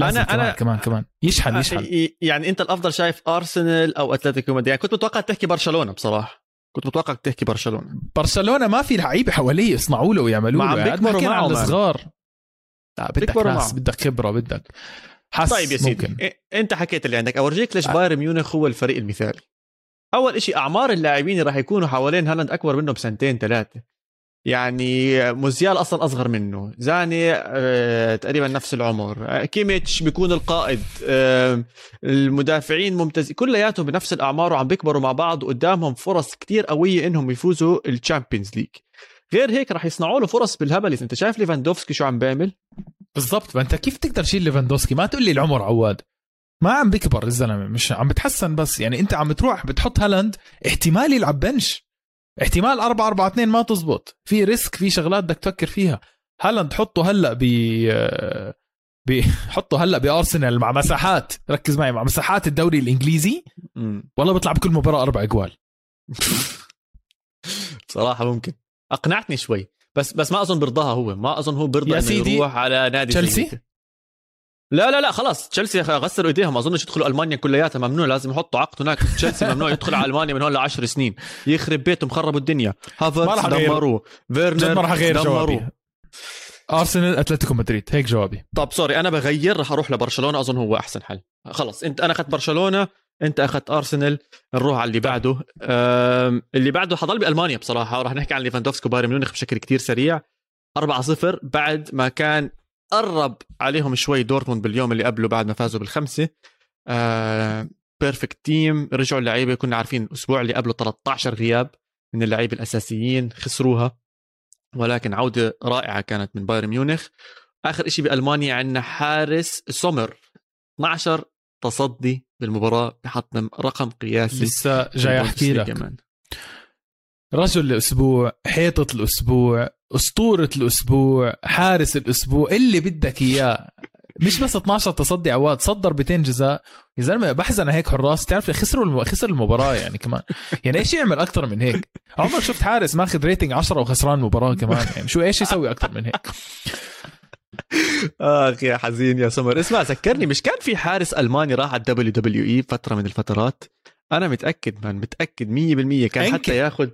A: أنا-
B: كمان
A: أنا-
B: كمان كمان. يشحن يشحن.
A: يعني أنت الأفضل شايف أرسنال أو أتلتيكو مدريد؟ يعني كنت متوقع تحكي برشلونة بصراحة. كنت متوقع تحكي برشلونة.
B: برشلونة ما في لعيبة حواليه يصنعوا له ويعملوا
A: ما
B: له.
A: عم
B: قاعد
A: بيكبروا معه،.
B: الصغار. لا بدك
A: بيكبروا
B: ناس. بدك خبرة بدك حس
A: طيب يا سيدي
B: ممكن.
A: أنت حكيت اللي عندك. أورجيك ليش
B: آه.
A: بايرن ميونخ هو الفريق المثالي. أول إشي أعمار اللاعبين راح يكونوا حوالين هالاند أكبر منه بسنتين ثلاثة. يعني موسيالا أصلا أصغر منه. ساني آه، تقريبا نفس العمر. آه، كيميتش بيكون القائد. آه، المدافعين ممتاز كلياتهم بنفس الأعمار وعم بيكبروا مع بعض وقدامهم فرص كتير قوية إنهم يفوزوا ال Champions League. غير هيك راح يصنعوا له فرص بالهبل انت شايف ليفاندوفسكي شو عم بيعمل؟
B: بالضبط. فانت كيف تقدر تشيل ليفاندوفسكي ما تقول لي العمر عواد. ما عم بكبر الزلمة مش عم بتحسن بس. يعني انت عم تروح بتحط هالاند احتمال يلعب bench. احتمال 4 4 2 ما تزبط. في risk في شغلات بدك تفكر فيها. هالاند حطه هلأ ب بحطه هلأ بأرسنال مع مساحات. ركز معي مع مساحات الدوري الإنجليزي. والله بيطلع بكل مباراة أربع اجوال
A: بصراحة ممكن. أقنعتني شوي. بس بس ما أظن برضاها هو. ما أظن هو برضى
B: إنه
A: يروح على نادي
B: تشيلسي؟
A: لا لا لا خلاص. تشيلسي غسلوا إيديهم. ما أظنش يدخلوا ألمانيا كلياتها. ممنوع. لازم يحطوا عقد هناك. تشيلسي ممنوع يدخل على ألمانيا من هون ل 10 سنين. يخرب بيتهم. خربوا الدنيا. هافرتس. دمروه. فيرنر
B: ما راح اغير جوابي. أرسنال أتلتيكو مدريد. هيك جوابي.
A: طب sorry. أنا بغير راح أروح لبرشلونة. أظن هو أحسن حل. خلص أنت أنا أخذت برشلونة. انت اخذت ارسنال نروح على اللي بعده. اللي بعده حنضل بألمانيا بصراحة وراح نحكي عن ليفاندوفسكي وبايرن ميونخ بشكل كتير سريع. 4-0 بعد ما كان قرب عليهم شوي دورتموند باليوم اللي قبله بعد ما فازوا بالخمسة. perfect team رجعوا اللعيبة كنا عارفين الأسبوع اللي قبله 13 غياب من اللعيبة الأساسيين خسروها. ولكن عودة رائعة كانت من بايرن ميونخ. آخر شيء بألمانيا عندنا حارس سومر 12 تصدي بالمباراة بحطم رقم قياسي
B: لسه جاي أحكي لك.
A: كمان.
B: رجل الأسبوع حيطة الأسبوع أسطورة الأسبوع حارس الأسبوع اللي بدك إياه. مش بس 12 تصدي عواد صد ضربتين جزاء. يا زلمة بحزن هيك حراس. تعرف خسروا الم... خسر المباراة يعني كمان. يعني إيش يعمل أكثر من هيك؟ عمرك شفت حارس ماخذ rating 10 وخسران مباراة كمان. يعني شو إيش يسوي أكثر من هيك؟
A: آخ يا حزين يا سمر. اسمع ذكرني مش كان في حارس ألماني راح على الدبليو دبليو إي فترة من الفترات؟ أنا متأكد مان متأكد 100% كان. حتى ياخذ؟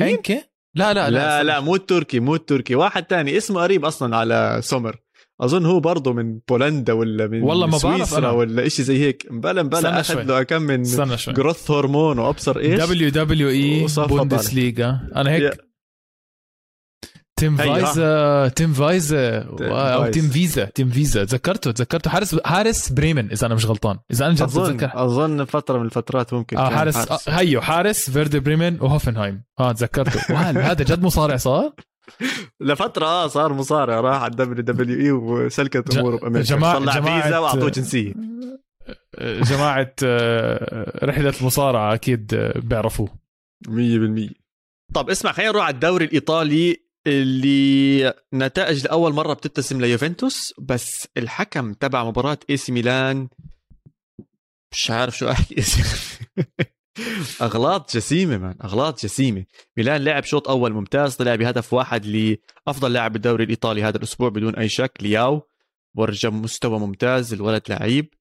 B: إنكي؟ لا لا
A: لا لا مو التركي مو التركي. واحد تاني اسمه قريب أصلا على سمر. أظن هو برضه من بولندا ولا من
B: والله ما بعرف
A: سويسرا
B: أنا.
A: ولا شيء زي هيك. مبلا مبلا
B: أخذ.
A: له كم من جروث هرمون وأبصر إيش.
B: دبليو دبليو إي
A: وصفط
B: بوندسليغا.
A: أنا
B: هيك تيم. فايزا تيم فايزا
A: أو.
B: تيم فيزا تيم فيزا تذكرته؟ تذكرته. حارس حارس بريمن إذا أنا مش غلطان. إذا أنا جد أظن
A: أظن فترة من الفترات ممكن آه
B: حارس آه هيو حارس فيردي بريمن وهوفنهايم. آه تذكرته. هذا جد مصارع صار؟
A: لفترة آه صار مصارع. راح على الدبليو دبليو إي وسلكت أموره بأمريكا.
B: جماعة-
A: طلع
B: جماعة-
A: فيزا واعطوه جنسية.
B: آه، جماعة آه، رحلة المصارعة أكيد آه، بيعرفوه.
A: 100% طب اسمع خلينا نروح على الدوري الإيطالي. اللي نتائج لأول مرة بتبتسم ليوفنتوس بس الحكم تبع مباراة إي سي ميلان مش عارف شو أحكي. أغلاط جسيمة man أغلاط جسيمة. ميلان لعب شوط أول ممتاز طلع بهدف واحد لافضل لاعب بالدوري الإيطالي هذا الأسبوع بدون أي شك لياو. ورجى مستوى ممتاز الولد لعيب.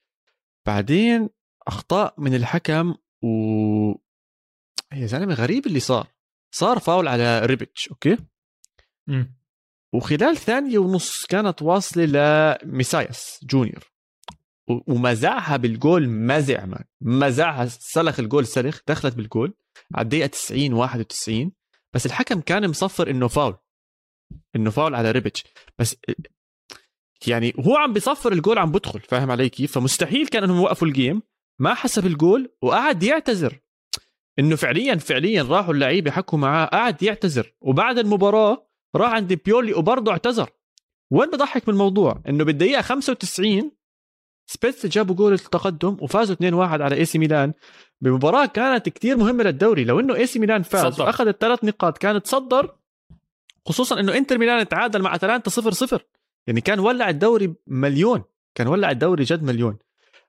A: بعدين أخطاء من الحكم و يا زلمة غريب اللي صار. صار فاول على ريبيتش
B: okay؟
A: وخلال ثانية ونص كانت واصلة لميسايس جونيور. ومزعها بالجول مزع man مزعها سلخ الجول سلخ دخلت بالجول على الدقيقة 90 91 بس الحكم كان مصفر إنه فاول. إنه فاول على ريبيتش بس يعني هو عم بيصفر الجول عم بدخل فاهم علي كيف؟ فمستحيل كان إنهم يوقفوا ال game ما حسب الجول وقعد يعتذر. إنه فعليا فعليا راحوا اللعيبة حكوا معاه قعد يعتذر. وبعد المباراة راح عند بيولي وبرضه اعتذر. وين بضحك من الموضوع؟ إنه بالدقيقة 95 سبيتسيا جابوا جول التقدم وفازوا 2-1 على إي سي ميلان. بمباراة كانت كتير مهمة للدوري. لو إنه إي سي ميلان فاز. واخذ الثلاث نقاط كانت تصدر خصوصا إنه إنتر ميلان تعادل مع أتلانتا 0 0 يعني كان ولع الدوري مليون. كان ولع الدوري جد مليون.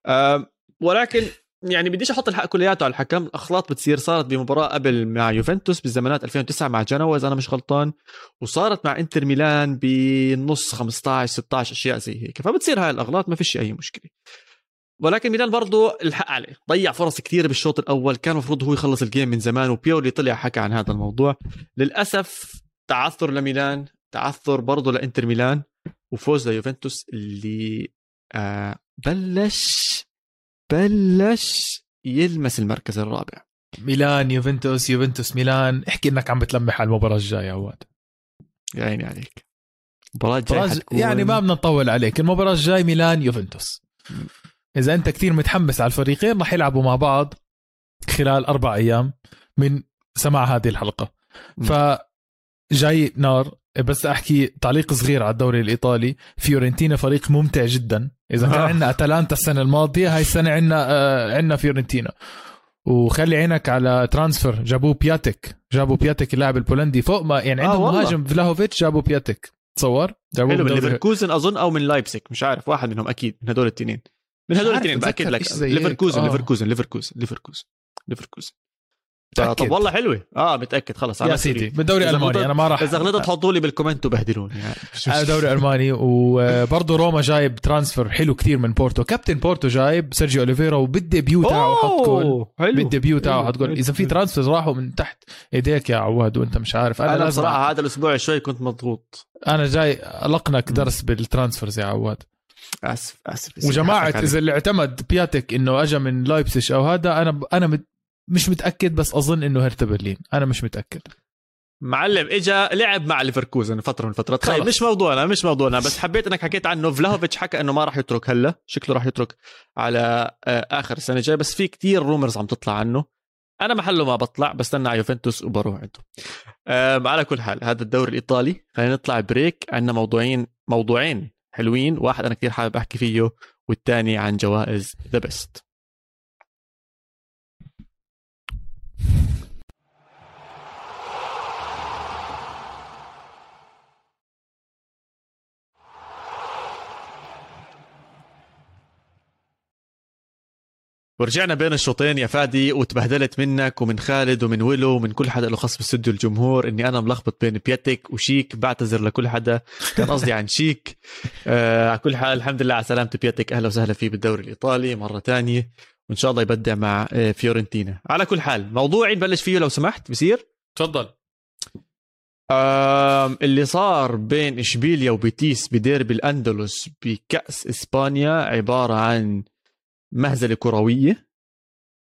A: أه ولكن يعني بديش أحط الحق كلياته على الحكم. الاخلاط بتصير صارت بمباراة قبل مع يوفنتوس بالزمانات 2009 مع جنوا إذا أنا مش غلطان. وصارت مع إنتر ميلان بنص 15 16 أشياء زي هيك. فبتصير هاي الأغلاط ما فيش أي مشكلة. ولكن ميلان برضه الحق عليه. ضيع فرص كثيرة بالشوط الأول. كان المفروض هو يخلص الجيم من زمان وبيولي طلع حكى عن هذا الموضوع. للأسف تعثر لميلان تعثر برضه لإنتر ميلان وفوز ليوفنتوس اللي آه بلش بلش يلمس المركز الرابع.
B: ميلان يوفنتوس يوفنتوس ميلان. احكي انك عم بتلمح على المباراة الجاية عواد.
A: يا عيني عليك. المباراة- حتكون-
B: يعني ما بدنا نطول عليك. المباراة الجاي ميلان يوفنتوس. إذا أنت كثير متحمس على الفريقين رح يلعبوا مع بعض خلال أربع أيام من سماع هذه
A: الحلقة.
B: ف جاي نار بس أحكي تعليق صغير على الدوري الإيطالي. فيورنتينا فريق ممتع جدا. إذا كان
A: آه.
B: عندنا أتلانتا السنة الماضية هاي السنة عندنا آه عندنا فيورنتينا. وخلي عينك على transfer. جابوه بياتك جابوا بياتك اللاعب البولندي فوق ما يعني
A: آه
B: عندهم
A: والله.
B: مهاجم فلاهوفيتش جابوا بياتك تصور؟ جابوه
A: حلو من ليفركوزن أظن أو من لايبسك مش عارف واحد منهم أكيد من هدول الاثنين من هدول الاثنين
B: بأكد
A: لك. ليفركوزن
B: آه.
A: ليفركوزن ليفركوزن ليفركوزن ليفركوزن.
B: متأكد.
A: طب والله حلوة. آه متأكد خلص
B: يا سيدي. بالدوري الالماني
A: غلطت-
B: أنا ما راح
A: إذا غلطت حطوا لي بال comment وبهدلوني. يعني
B: آه، دوري ألماني. وبرضه روما جايب transfer حلو كتير من بورتو. كابتن بورتو جايب سيرجيو أوليفيرا وبال debut تاعه حط جول.
A: بال
B: debut تاعه حط جول. إذا في
A: حلو.
B: transfer راحوا من تحت إيديك يا عواد وأنت مش عارف.
A: أنا,
B: لازم
A: بصراحة هذا الأسبوع شوي كنت مضغوط.
B: أنا جاي ألقنك درس بال transfers يا عواد. آسف
A: آسف وجماعة.
B: إذا اللي اعتمد بياتك إنه اجى من لايبسك أو هذا أنا أنا مت- مش متأكد بس أظن إنه هرتا برلين. أنا مش متأكد.
A: معلم اجى لعب مع ليفركوزن فترة من الفترات طيب. مش موضوعنا مش موضوعنا بس حبيت إنك حكيت عنه. فلاهوفيتش حكى إنه ما راح يترك هلا شكله راح يترك على آه، آخر السنة الجاية. بس في كتير rumors عم تطلع عنه. أنا محله ما بطلع بستنى على يوفنتوس وبروح عنده. على كل حال هذا الدوري الإيطالي. خلينا نطلع break. عندنا موضوعين موضوعين حلوين. واحد أنا كثير حابب أحكي فيه والثاني عن جوائز The Best ورجعنا بين الشوطين يا فادي وتبهدلت منك ومن خالد ومن ولو ومن كل حدا له خص باستوديو الجمهور. إني أنا ملخبط بين بياتك وشيك بعتذر لكل حدا. كان قصدي عن شيك. آه على كل حال الحمد لله على سلامة بياتك أهلا وسهلا فيه بالدوري الإيطالي مرة تانية. وإن شاء الله يبدع مع آه فيورنتينا. على كل حال موضوعي نبلش فيه لو سمحت بصير
B: تفضل.
A: اللي صار بين إشبيليا وبيتيس بديربي الأندلس بكأس إسبانيا عبارة عن مهزلة كروية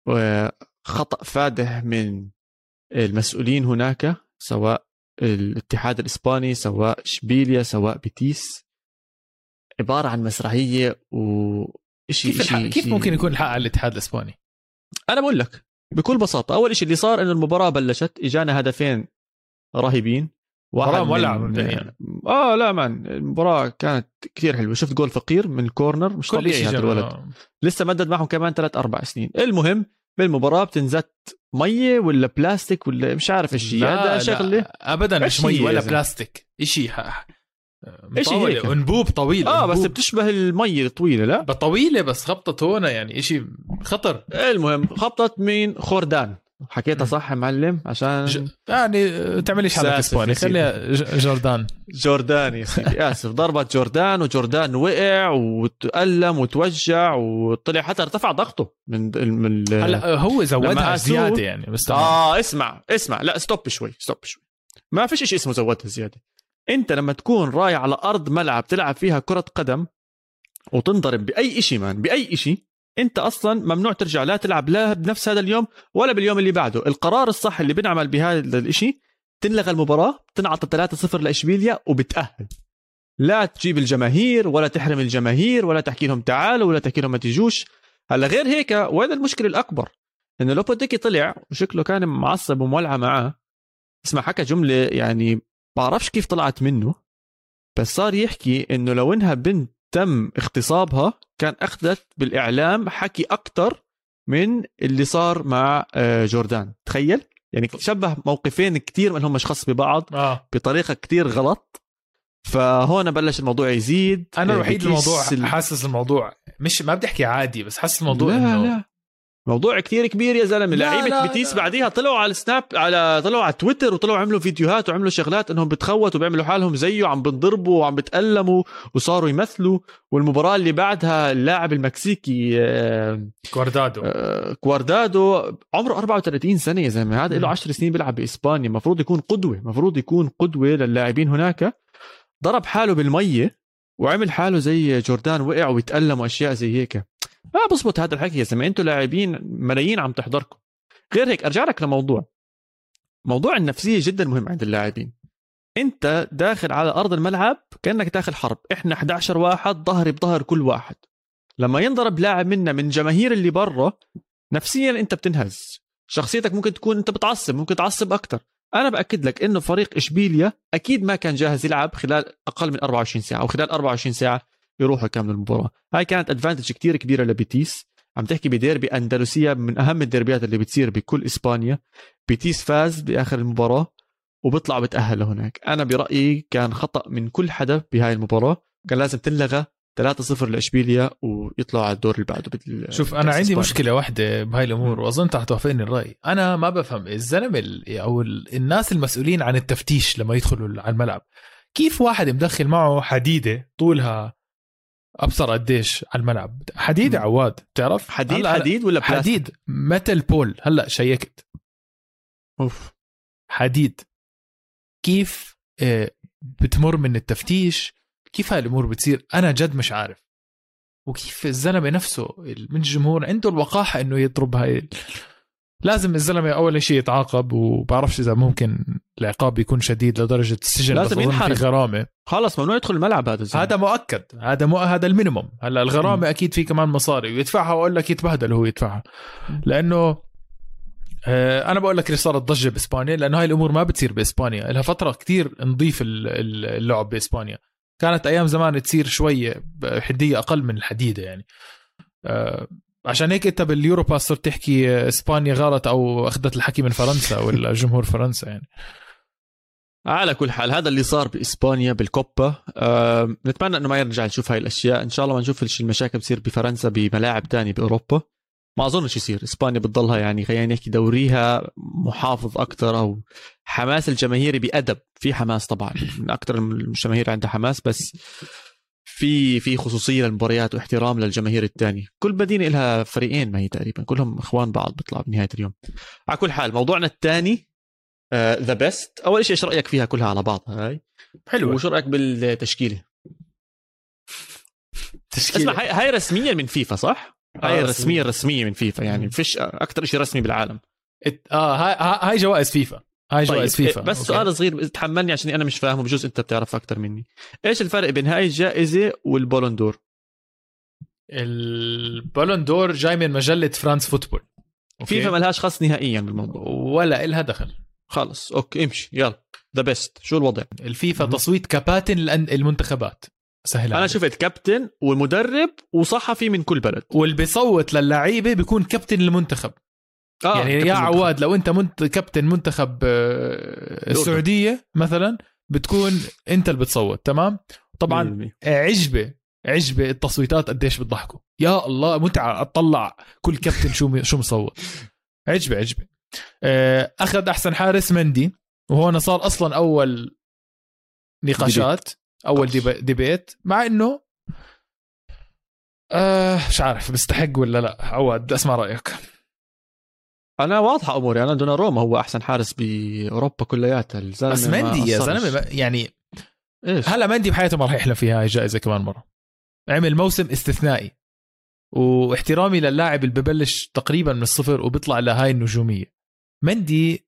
A: وخطا فادح من المسؤولين هناك سواء الاتحاد الإسباني سواء إشبيليا سواء بيتيس. عبارة عن مسرحية وشيء
B: كيف الحق كيف ممكن يكون الحق على الاتحاد الإسباني؟
A: أنا بقول لك بكل بساطة أول شيء اللي صار إنه المباراة بلشت إجانا هدفين رهيبين. من-
B: مولعة مبدئياً.
A: آه لا مان المباراة كانت كثير حلوة. شفت جول فقير من الكورنر مش
B: كل
A: طبيعي
B: شيء
A: هذا. الولد. لسه مدد معهم كمان ثلاث أربع سنين. المهم بالمباراة بتنزت مية ولا بلاستيك ولا مش عارف
B: إيش
A: هذا شغلة
B: ابدا مش
A: إيش هي
B: مي
A: يا
B: ولا؟ بلاستيك شيء
A: إيش هي؟
B: انبوب طويل
A: آه بس
B: أنبوب.
A: بتشبه المية الطويلة لا؟
B: طويلة بس خبطت هون يعني شيء خطر.
A: المهم خبطت مين؟ خوردان. حكيتها صح يا معلم؟ عشان
B: ج... يعني تعمليش حالك اسباني. خليها جوردان.
A: جوردان يا سيدي. آسف ضربت جوردان وجوردان وقع وتألم وتوجع وطلع حتى ارتفع ضغطه من من ال-
B: هلا آه، هو زودها زيادة يعني بس.
A: آه اسمع اسمع. لا stop شوي stop شوي. ما فيش شيء اسمه زودها زيادة. انت لما تكون رايح على أرض ملعب تلعب فيها كرة قدم وتنضرب بأي شيء مان بأي شيء انت أصلا ممنوع ترجع لا تلعب لا بنفس هذا اليوم ولا باليوم اللي بعده. القرار الصح اللي بنعمل بهذا الشيء تنلغى المباراة تنعطى 3-0 لإشبيليا وبتأهل. لا تجيب الجماهير ولا تحرم الجماهير ولا تحكي لهم تعالوا ولا تحكي لهم ما تجوش. هلا غير هيك وين المشكلة الأكبر؟ إنه لوبوديكي طلع وشكله كان معصب ومولعه معاه. اسمع حكى جملة يعني بعرفش كيف طلعت منه بس صار يحكي إنه لو إنها بنت تم اغتصابها كان أخذت بالإعلام حكي أكثر من اللي صار مع آه، جوردان. تخيل؟ يعني شبه موقفين كتير منهم مش خاص ببعض
B: آه.
A: بطريقة كتير غلط. فهون بلش الموضوع يزيد
B: أنا
A: آه،
B: الوحيد الموضوع
A: ال-
B: حاسس الموضوع مش ما بدي أحكي عادي بس حاسس الموضوع
A: لا
B: إنه
A: لا. موضوع كتير كبير يا
B: زلمة.
A: لعيبة
B: لا.
A: بعديها طلعوا على السناب على طلعوا على تويتر وطلعوا عملوا فيديوهات وعملوا شغلات إنهم بتخوتوا وبيعملوا حالهم زيه عم بنضربوا وعم بتألموا وصاروا يمثلوا. والمباراة اللي بعدها اللاعب المكسيكي آه،
B: كوردادو
A: آه، كواردادو عمره 34 سنة يا زلمة. هذا له
B: مم.
A: 10 سنين بيلعب بإسبانيا. المفروض يكون قدوة المفروض يكون قدوة للاعبين هناك. ضرب حاله بالمية وعمل حاله زي جوردان وقع ويتألم وأشياء زي هيك. ما بزبط هذا الحكي يا زلمة. أنتوا لاعبين ملايين عم تحضركم. غير هيك أرجع لك لموضوع. موضوع النفسية جدا مهم عند اللاعبين. انت داخل على أرض الملعب كأنك داخل حرب. إحنا 11 واحد ظهري بظهر كل واحد. لما ينضرب لاعب منا من جماهير اللي برا نفسيا انت بتنهز. شخصيتك ممكن تكون انت بتعصب ممكن تعصب أكثر أنا بأكد لك إنه فريق إشبيليا أكيد ما كان جاهز يلعب خلال أقل من 24 ساعة أو خلال 24 ساعة. يروحوا يكملوا المباراة. هاي كانت ادفانتج كتير كبيرة لبيتيس. عم تحكي بديربي أندلسية من أهم الديربيات اللي بتصير بكل إسبانيا. بيتيس فاز بآخر المباراة وبيطلع بتاهل لهناك أنا برأيي كان خطأ من كل حدا بهاي المباراة. كان لازم تنلغى 3-0 لإشبيليا ويطلعوا على الدور اللي بعده بال...
B: شوف أنا عندي مشكلة واحدة بهاي الأمور. وأظن انت حتوافقني الرأي. أنا ما بفهم الزلمة أو الناس المسؤولين عن التفتيش لما يدخلوا على الملعب. كيف واحد مدخل معه حديدة طولها أبصر قديش على الملعب. حديد عواد بتعرف؟
A: حديد حديد ولا
B: بلاستيك؟ حديد. metal pole. هلا شيكت.
A: أوف.
B: حديد. كيف آه، بتمر من التفتيش؟ كيف هاي الأمور بتصير؟ أنا جد مش عارف. وكيف الزلمة نفسه من الجمهور عنده الوقاحة إنه يضرب هاي لازم الزلمة أول شيء يتعاقب وبعرفش إذا ممكن العقاب يكون شديد لدرجة السجن
A: لازم ينحرق
B: في غرامة.
A: خلص ممنوع يدخل الملعب هذا
B: الزلمة. هذا مؤكد. هذا مو هذا المينيموم. هلأ الغرامة م. أكيد في كمان مصاري. ويدفعها وأقول لك يتبهدل هو يدفعها. لأنه آه، أنا بقول لك اللي صارت ضجة بإسبانيا لأنه هاي الأمور ما بتصير بإسبانيا. لها فترة كتير نضيف اللعب بإسبانيا. كانت أيام زمان تصير شوية حدية أقل من الحديدة يعني. آه، عشان هيك انت باليورو باس صرت تحكي إسبانيا غلط أو أخذت الحكي من فرنسا ولا جمهور فرنسا يعني.
A: على كل حال هذا اللي صار بإسبانيا بالكوبا. أه نتمنى إنه ما يرجع نشوف هاي الأشياء. إن شاء الله ما نشوف المشاكل بتصير بفرنسا بملاعب تانية بأوروبا. ما أظنش يصير. إسبانيا بتضلها يعني خلينا نحكي دوريها محافظ أكثر أو حماس الجماهيري بأدب. في حماس طبعا. من أكثر الجماهير عندها حماس بس في في خصوصية للمباريات واحترام للجماهير الثانية كل مدينة لها فريقين ما هي تقريبا. كلهم إخوان بعض بيطلعوا بنهاية اليوم. على كل حال موضوعنا الثاني the uh, best أول شيء إيش رأيك فيها كلها على بعضها هاي.
B: حلو.
A: وشو رأيك بالتشكيلة؟ تشكيلة. اسمع هاي, هاي رسميا من فيفا صح؟ هاي آه رسميه رسميه من فيفا يعني فيش أكثر شيء رسمي بالعالم.
B: آه هاي هاي جوائز فيفا. هاي طيب جوائز فيفا
A: بس okay. سؤال صغير تحملني عشان أنا مش فاهم وبجوز أنت بتعرف أكثر مني. إيش الفرق بين هاي الجائزة والبولون دور؟
B: البولون دور جاي من مجلة France Football.
A: okay. فيفا ملهاش خص نهائيا بالموضوع.
B: ولا إلها دخل.
A: خلص okay امشي يلا the best شو الوضع؟
B: الفيفا تصويت كباتن المنتخبات.
A: سهل أنا شفت كابتن والمدرب وصحفي من كل بلد.
B: واللي بيصوت للعيبة بيكون كابتن المنتخب. آه يعني يا عواد لو انت منت... كابتن منتخب آه، السعودية مثلا بتكون انت اللي بتصوت تمام؟ طبعا عجبة عجبة التصويتات قديش بتضحكوا. يا الله متعة أطلع كل كابتن شو شو مصوت. عجبة عجبة. آه، أخذ أحسن حارس مندي وهون صار أصلا أول نقاشات أول debate مع إنه آه مش عارف بيستحق ولا لا. عواد اسمع رأيك.
A: أنا واضحة أموري أنا دوناروما هو أحسن حارس بأوروبا كلياتها
B: الزلمة بس مندي يا زلمة يعني إيش؟ هلا مندي بحياته ما راح يحلم فيها هاي الجائزة كمان مرة. عمل موسم استثنائي واحترامي للاعب اللي ببلش تقريبا من الصفر وبيطلع لهاي النجومية. مندي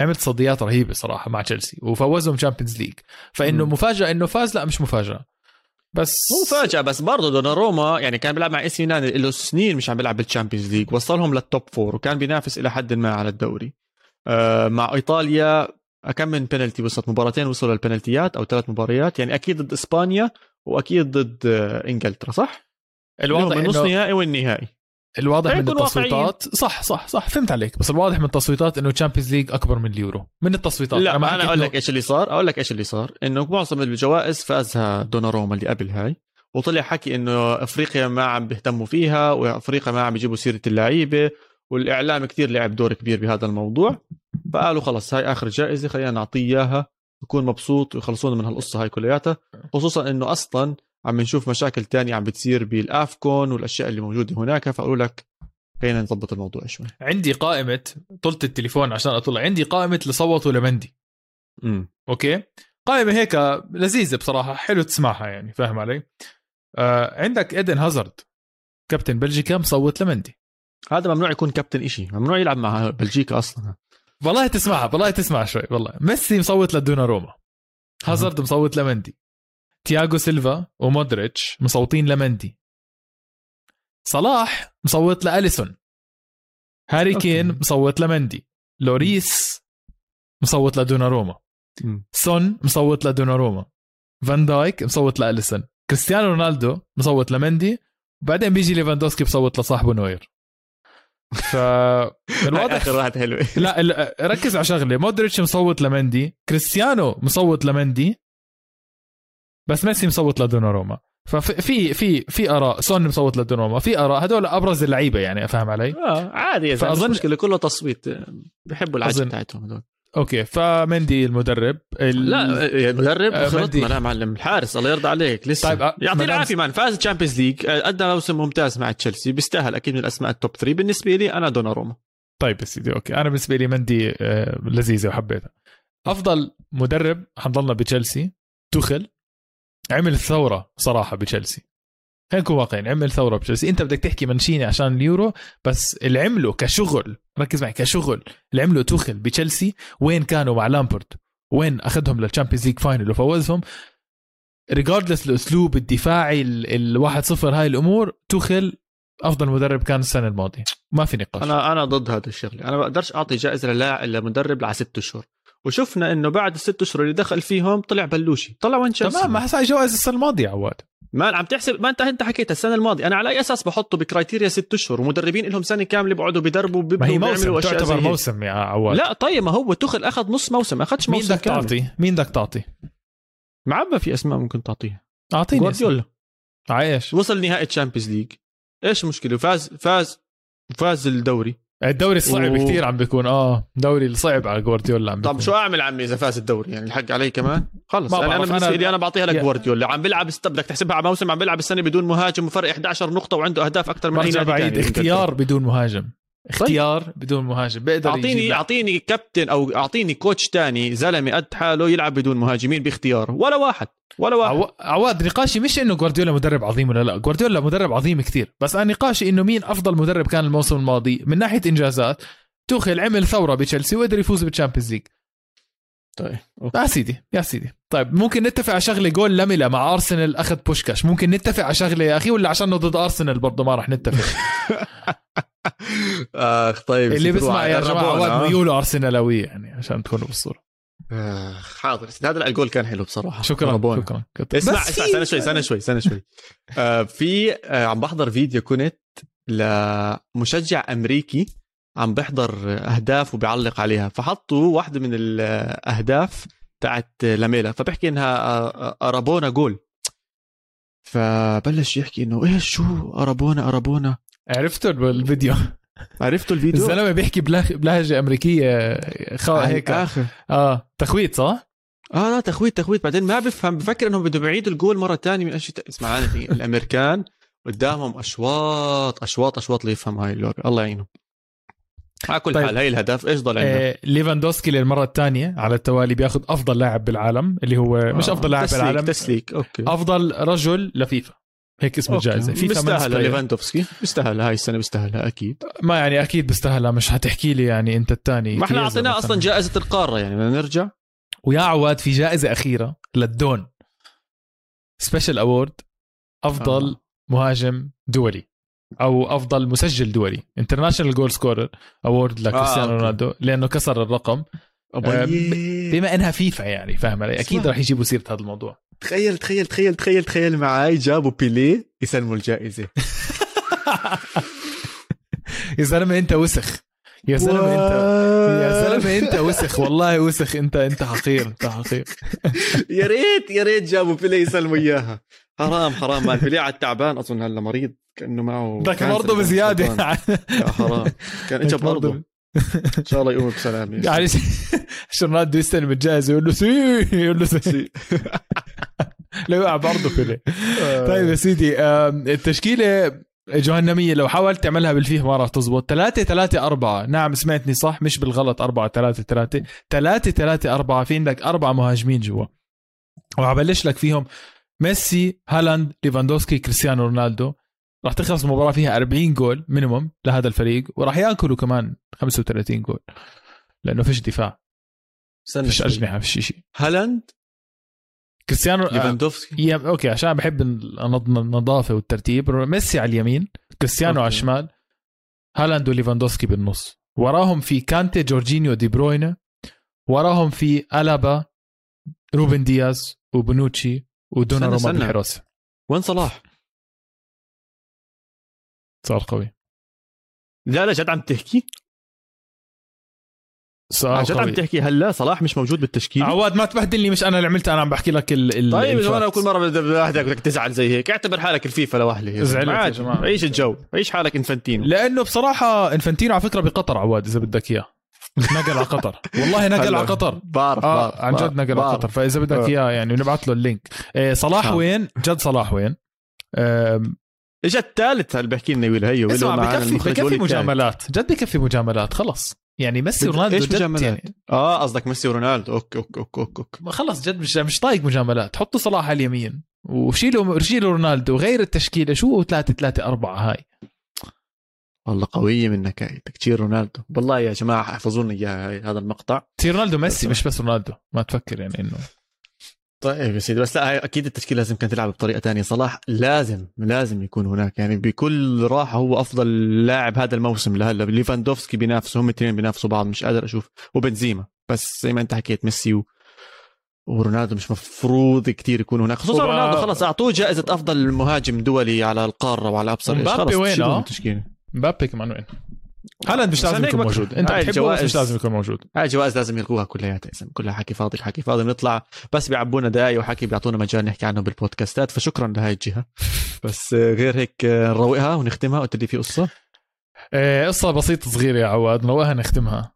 B: عمل تصديات رهيبة صراحة مع تشيلسي وفوزهم Champions League فإنه مفاجأة إنه فاز لا مش مفاجأة. بس
A: مو مفاجأة بس برضه دوناروما يعني كان بيلعب مع AC Milan له سنين مش عم بيلعب بال Champions League وصلهم لل top four وكان بينافس إلى حد ما على الدوري. آه مع إيطاليا كم من بنالتي وصلت؟ مباراتين وصلوا للبنالتيات أو ثلاث مباريات يعني أكيد ضد إسبانيا وأكيد ضد إنجلترا صح؟
B: الواضح
A: النص نهائي والنهائي.
B: الواضح من التصويتات صح صح صح فهمت عليك بس الواضح من التصويتات إنه Champions League أكبر من اليورو. من التصويتات
A: لا أنا, أنا أقول لك إيش اللي صار أقول لك إيش اللي صار. إنه معظم الجوائز فازها دوناروما اللي قبل هاي وطلع حكي إنه أفريقيا ما عم بيهتموا فيها وأفريقيا ما عم بيجيبوا سيرة اللعيبة والإعلام كتير لعب دور كبير بهذا الموضوع. فقالوا خلص هاي آخر جائزة خلينا نعطيه إياها يكون مبسوط ويخلصونا من هالقصة هاي كلياتها. خصوصا إنه أصلا عم نشوف مشاكل تانية عم بتصير بالآفكون والأشياء اللي موجودة هناك. فقالوا لك خلينا نظبط الموضوع شوي.
B: عندي قائمة طلت التليفون عشان أطلع. عندي قائمة اللي صوتوا لمندي
A: امم
B: okay؟ قائمة هيك لذيذة بصراحة حلو تسمعها يعني فاهم علي؟ آه عندك إيدن هازارد كابتن بلجيكا مصوت لمندي.
A: هذا ممنوع يكون كابتن إشي ممنوع يلعب مع بلجيكا أصلا.
B: والله تسمعها والله تسمع شوي والله. ميسي مصوت لدوناروما هازارد مصوت لمندي. تياغو سيلفا ومودريتش مصوتين لمندي. صلاح مصوت لأليسون. هاري كين مصوت لمندي. لوريس مصوت لدوناروما. سون مصوت لدوناروما فان دايك مصوت لأليسون. كريستيانو رونالدو مصوت لمندي. وبعدين بيجي ليفاندوسكي بصوت لصاحبه نوير. فالواضح
A: آخر واحد حلو.
B: لا ركز على شغلة. مودريتش مصوت لمندي. كريستيانو مصوت لمندي. بس ميسي مصوت لدوناروما ففي في في آراء سون مصوت لدوناروما في آراء. هدول أبرز اللعيبة يعني فاهم علي؟
A: آه عادي يا زلمه
B: فأظن-
A: فأظن... مشكلة كله تصويت. بحبوا
B: أظن-
A: بتاعتهم هدول.
B: okay. فمندي المدرب ال...
A: لا يا مدرب
B: آه،
A: خلطنا
B: مندي.
A: لا معلم الحارس الله يرضى عليك لسه.
B: طيب،
A: طيب
B: آه،
A: يعطيه العافية مان فاز Champions League أدى موسم ممتاز مع تشيلسي بيستاهل أكيد من الاسماء ال top 3 بالنسبة لي أنا دوناروما.
B: طيب يا سيدي okay. أنا بالنسبة لي مندي آه، لذيذة وحبيتها. أفضل مدرب حنضلنا بتشيلسي توخل عمل ثورة صراحة بتشيلسي. خلينا نكون واقعيين عمل ثورة بتشيلسي. انت بدك تحكي منشيني عشان اليورو بس اللي عمله كشغل ركز معي كشغل اللي عمله توخل بتشيلسي وين كانوا مع لامبورد؟ وين أخذهم لل Champions League final وفوزهم؟ regardless الأسلوب الدفاعي ال 1-0 هاي الأمور توخل أفضل مدرب كان السنة الماضية. ما في نقاش.
A: أنا أنا ضد هذا الشغلة. أنا ما بقدرش أعطي جائزة للاعب لمدرب على ست اشهر وشفنا إنه بعد الست أشهر اللي دخل فيهم طلع بلوشي. طلع وين تشيلسي
B: تمام ما حسا جوائز السنة الماضية عواد.
A: ما عم تحسب ما انت أنت حكيت السنة الماضية. أنا على أي أساس بحطه ب criteria ست أشهر؟ ومدربين لهم سنة كاملة بيقعدوا بيدربوا
B: ما هي
A: بيبنوا
B: موسم
A: بيعملوا أشياء
B: تعتبر. موسم يا عواد.
A: لا طيب ما هو توخل أخذ نص موسم ما أخذش
B: مين
A: موسم
B: بدك
A: كامل.
B: تعطي؟ مين بدك تعطي؟
A: معبى في أسماء ممكن تعطيها.
B: أعطيني.
A: جوارديولا.
B: عايش
A: وصل نهائي Champions League. إيش المشكلة فاز فاز فاز الدوري.
B: الدوري الصعب
A: و-
B: كثير عم بيكون آه دوري الصعب على جوارديولا عم
A: طب
B: بيكون.
A: شو أعمل عمي إذا فاز الدوري؟ يعني الحق علي كمان؟ خلص يعني
B: أنا بالنسبة
A: لي أنا بعطيها لجوارديولا عم بيلعب است- بدك تحسبها على موسم عم بيلعب السنة بدون مهاجم وفرق 11 نقطة وعنده أهداف أكثر من
B: أي
A: نادي
B: بعيد اختيار بدون مهاجم. اختيار بدون مهاجم بيقدر
A: اعطيني أعطيني كابتن أو أعطيني coach تاني زلمة قد حاله يلعب بدون مهاجمين باختيار. ولا واحد ولا واحد.
B: عو- عواد نقاشي مش إنه جوارديولا مدرب عظيم ولا لا جوارديولا مدرب عظيم كثير بس أنا نقاشي إنه مين أفضل مدرب كان الموسم الماضي من ناحية إنجازات؟ توخل عمل ثورة بتشيلسي وقدر يفوز بال Champions League.
A: طيب
B: يا سيدي يا سيدي طيب ممكن نتفق على شغلة جول لملا مع أرسنال أخذ بوشكاش ممكن نتفق على شغلة يا أخي ولا عشانه ضد أرسنال برضه ما راح نتفق
A: آخ طيب
B: اللي بيسمع يا.
A: جماعة
B: عواد
A: آه.
B: ميوله أرسنالوية يعني عشان تكونوا بالصورة
A: آخ، حاضر هذا الجول كان حلو بصراحة
B: شكرا
A: قربونا.
B: شكرا.
A: اسمع
B: بس
A: اسمع استنى شوي استنى شوي استنى شوي آه في آه عم بحضر فيديو كنت لمشجع أمريكي عم بحضر أهداف وبيعلق عليها. فحطوا واحدة من الأهداف تاعت لاميلا. فبحكي إنها أرابونا جول. فبلش يحكي إنه إيش شو؟ أرابونا أرابونا.
B: عرفته بالفيديو
A: عرفتوا الفيديو؟
B: الزلمة بيحكي بلهجة أمريكية خا هيك.
A: الآخر
B: آه تخويت صح؟
A: آه لا تخويت تخويت. بعدين ما بفهم بفكر إنهم بدهم يعيدوا الجول مرة تانية من أشياء. اسمع الأمريكان قدامهم أشواط أشواط أشواط ليفهم هاي اللعبة. الله يعينه على كل
B: طيب.
A: حال هاي الهدف. إيش ضل عندنا؟
B: آه ليفاندوفسكي للمرة الثانية على التوالي بياخذ أفضل لاعب بالعالم اللي هو مش
A: آه،
B: أفضل لاعب
A: تسليك
B: بالعالم
A: تسليك أوكي.
B: أفضل رجل لفيفا. هيك اسم. الجائزة فيفا
A: بيستاهلها ليفاندوفسكي. بيستاهلها هاي السنة بيستاهلها أكيد.
B: ما يعني أكيد بيستاهلها مش حتحكي لي يعني أنت الثاني
A: ما إحنا أعطيناه أصلا جائزة القارة يعني بدنا نرجع.
B: ويا عواد في جائزة أخيرة للدون. special award أفضل
A: آه.
B: مهاجم دولي. أو أفضل مسجل دولي. international goal scorer award لكريستيانو
A: أوكي.
B: رونالدو لأنه كسر الرقم. آه، بما إنها فيفا يعني فاهم علي؟
A: أكيد.
B: راح يجيبوا سيرة هذا الموضوع.
A: تخيل تخيل تخيل تخيل تخيل معي جابوا بيليه يسلموا الجائزة.
B: يا زلمة أنت وسخ. يا زلمة انت يا زلمة أنت وسخ والله وسخ انت أنت حقير أنت حقير.
A: يا ريت يا ريت جابوا بيليه يسلموا إياها. حرام حرام. man بيليه على التعبان أظن هلا مريض كأنه معه
B: بدك
A: cancer
B: برضه
A: كان بزيادة. يا حرام. كان اجى
B: برضه-
A: إن شاء الله يقوم بسلامه
B: يعني عشان رونالدو يستلم الجائزة يقول له سي يقول له سي. لا يوقع برضه بيليه. طيب يا سيدي التشكيلة جهنمية. لو حاولت تعملها بالفيفا ما راح تزبط. 3 3 4 نعم سمعتني صح مش بالغلط. 4 3 3 3 3 4 في عندك أربعة مهاجمين جوا. وببلش لك فيهم ميسي هالاند ليفاندوفسكي كريستيانو رونالدو. راح تخلص المباراة فيها 40 goal minimum لهذا الفريق. وراح يأكلوا كمان 35 جول. لأنه فيش دفاع. فيش. أجنحة فيش شيء
A: هالاند؟
B: كريستيانو آه،
A: ليفاندوفسكي
B: يا أوكي عشان بحب النظافة والترتيب ميسي على اليمين كريستيانو. على الشمال هالاند وليفاندوفسكي بالنص وراهم في كانتي جورجينيو دي بروينا وراهم في ألابا روبن دياز وبونوتشي ودوناروما
A: استنى.
B: بالحراسه
A: وين صلاح؟
B: صار قوي
A: لا لا جد عم تحكي؟
B: صار
A: جد عم تحكي هلا صلاح مش موجود بالتشكيل؟
B: عواد ما تبهدلني مش أنا اللي عملت أنا عم بحكي لك ال ال
A: طيب يا. جماعة كل مرة بدك بدك تزعل زي هيك. اعتبر حالك الفيفا لوحدة يا
B: زعلت.
A: عيش الجو. عيش حالك انفانتينو
B: لأنه بصراحة انفانتينو على فكرة بقطر عواد إذا بدك إياه. نقل على قطر. والله نقل. على قطر.
A: بعرف بعرف
B: عن جد نقل على. قطر. فإذا بدك
A: آه.
B: إياه يعني نبعث له ال link. إيه صلاح
A: آه.
B: وين؟ جد صلاح وين؟
A: اجى الثالث اللي بحكي لنا ويل هيو.
B: اسمع بكفي بكفي. مجاملات. جد بكفي مجاملات خلص. يعني ميسي ورونالدو جد
A: مجاملات؟
B: يعني
A: آه قصدك ميسي ورونالدو. أوكي أوكي أوكي أوكي, أوكي.
B: خلص جد مش مش طايق مجاملات. حطوا صلاح على اليمين. وشيلوا شيلوا رونالدو. غير التشكيلة. شو 3 3 4 هاي؟
A: والله قوية منك هاي. تشيل رونالدو. والله يا جماعة احفظوا لنا اياها هذا المقطع.
B: تي رونالدو ميسي مش بس رونالدو. ما تفكر يعني انه
A: طيب يا سيدي بس لا أكيد التشكيله لازم كانت تلعب بطريقة تانية. صلاح لازم لازم يكون هناك. يعني بكل راحة هو أفضل لاعب هذا الموسم لهلأ. ليفاندوفسكي بينافسوا هم الاثنين بينافسوا بعض مش قادر أشوف. وبنزيما بس زي ما أنت حكيت ميسي و... ورونالدو مش مفروض كتير يكون هناك. خصوصا
B: وب-
A: رونالدو خلص أعطوه جائزة أفضل مهاجم دولي على القارة وعلى
B: أبصر
A: خلص
B: وين،
A: التشكيلة.
B: مبابي كمان وين؟ هالاند مش لازم يكون موجود. انت
A: هاي
B: بتحبه بس مش
A: الجوائز-
B: لازم يكون موجود.
A: هاي جوائز لازم يلغوها كلياتها. كلها حكي فاضي حكي فاضي بنطلع بس بيعبونا دقايق وحكي بيعطونا مجال نحكي عنه بالبودكاستات. فشكرا لهاي الجهة. بس غير هيك آه، نروقها ونختمها. قلت لي في قصة.
B: آه، قصة بسيطة صغيرة يا عواد. نروقها نختمها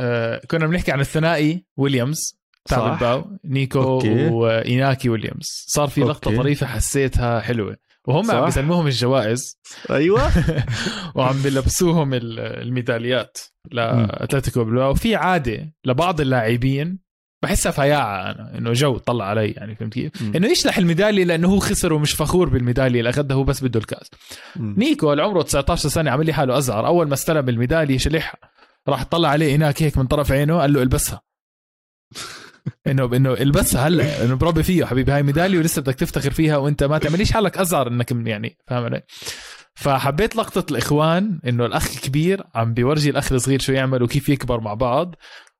B: آه، كنا بنحكي عن الثنائي ويليامز تاع نيكو
A: أوكي.
B: وإيناكي ويليامز. صار في لقطة
A: أوكي.
B: طريفه حسيتها حلوة. وهم. عم بيسلموهم الجوائز.
A: أيوه.
B: وعم بيلبسوهم ال- الميداليات لأتلتيكو بالباو وفي عادة لبعض اللاعبين بحسها فياعة أنا إنه جو طلع علي يعني فهمت كيف؟
A: مم.
B: إنه يشلح الميدالية لأنه هو خسر ومش فخور بالميدالية اللي اخذها هو بس بده الكاس. نيكو اللي عمره 19 سنة عمل لي حاله ازعر أول ما استلم الميدالية شلحها راح طلع عليه هناك هيك من طرف عينه قال له إلبسها. انه إنه البسها هلا إنه بربي فيه حبيبي. هاي ميدالية ولسه بدك تفتخر فيها وأنت ما تعمليش حالك أزعر إنك يعني فاهم علي؟ فحبيت لقطة الإخوان إنه الأخ كبير عم بيورجي الأخ الصغير شو يعمل وكيف يكبر مع بعض.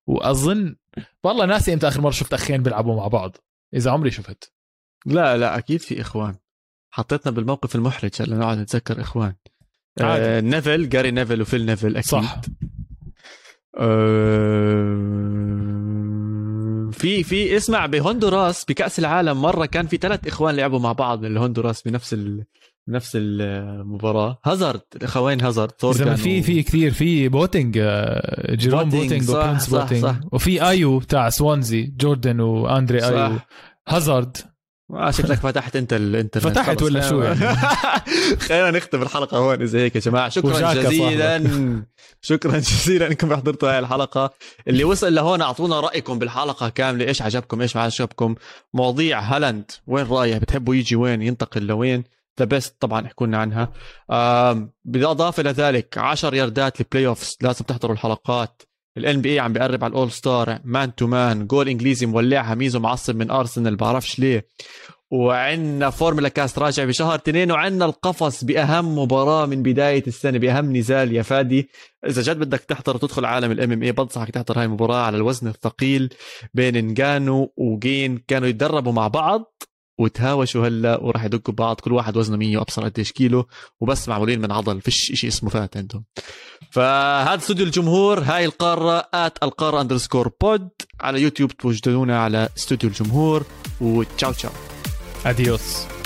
B: واظن والله ناسي إمتى آخر مرة شفت أخين بيلعبوا مع بعض. إذا عمري شفت.
A: لا لا أكيد في إخوان. حطيتنا بالموقف المحرج هلا نقعد نتذكر إخوان.
B: عادي.
A: آه نيفل جاري نيفل وفيل نيفل أكيد.
B: صح.
A: آه في في اسمع بهندوراس بكأس العالم مرة كان في ثلاث إخوان لعبوا مع بعض من الهندوراس بنفس ال... نفس المباراه هازارد الاخوين هازارد
B: زلمه
A: ثورغان
B: في
A: و-
B: في كثير في بواتينج آه، جيروم
A: بواتينج،
B: بواتينج
A: صح،
B: وبرنس بواتينج
A: صح.
B: وفي أيو تاع سوانزي جوردن
A: وأندري.
B: أيو هازارد
A: شكلك فتحت أنت الانترنت
B: فتحت. ولا شو يعني؟
A: خلينا نختم الحلقة هون إذا هيك يا جماعة. شكرا جزيلا. شكرا جزيلا إنكم حضرتوا هاي الحلقة. اللي وصل لهون أعطونا رأيكم بالحلقة كاملة. إيش عجبكم؟ إيش ما عجبكم؟ مواضيع هالاند. وين رايح؟ بتحبوا يجي وين؟ ينتقل لوين؟ The Best طبعا احكوا لنا عنها. بالاضافه لذلك 10 ياردات ال playoffs لازم تحضروا الحلقات. ال NBA عم بيقرب على ال All-Star man to man جول إنجليزي مولعها ميزو معصب من ارسنال بعرفش ليه. وعندنا Formula Cast راجع بشهر اثنين وعندنا القفص بأهم مباراة من بداية السنة بأهم نزال يا فادي. إذا جد بدك تحضر وتدخل عالم ال MMA بنصحك تحضر هاي المباراة على الوزن الثقيل بين انجانو وجين. كانوا يتدربوا مع بعض وتهاوشوا هلا وراح يدقوا بعض كل واحد وزنه 100 وأبصر قديش كيلو وبس معمولين من عضل فيش شيء اسمه fat عندهم. فهذا استوديو الجمهور هاي القارة at القارة underscore pod على يوتيوب توجدونا على استوديو الجمهور وتشاو تشاو.
B: adiós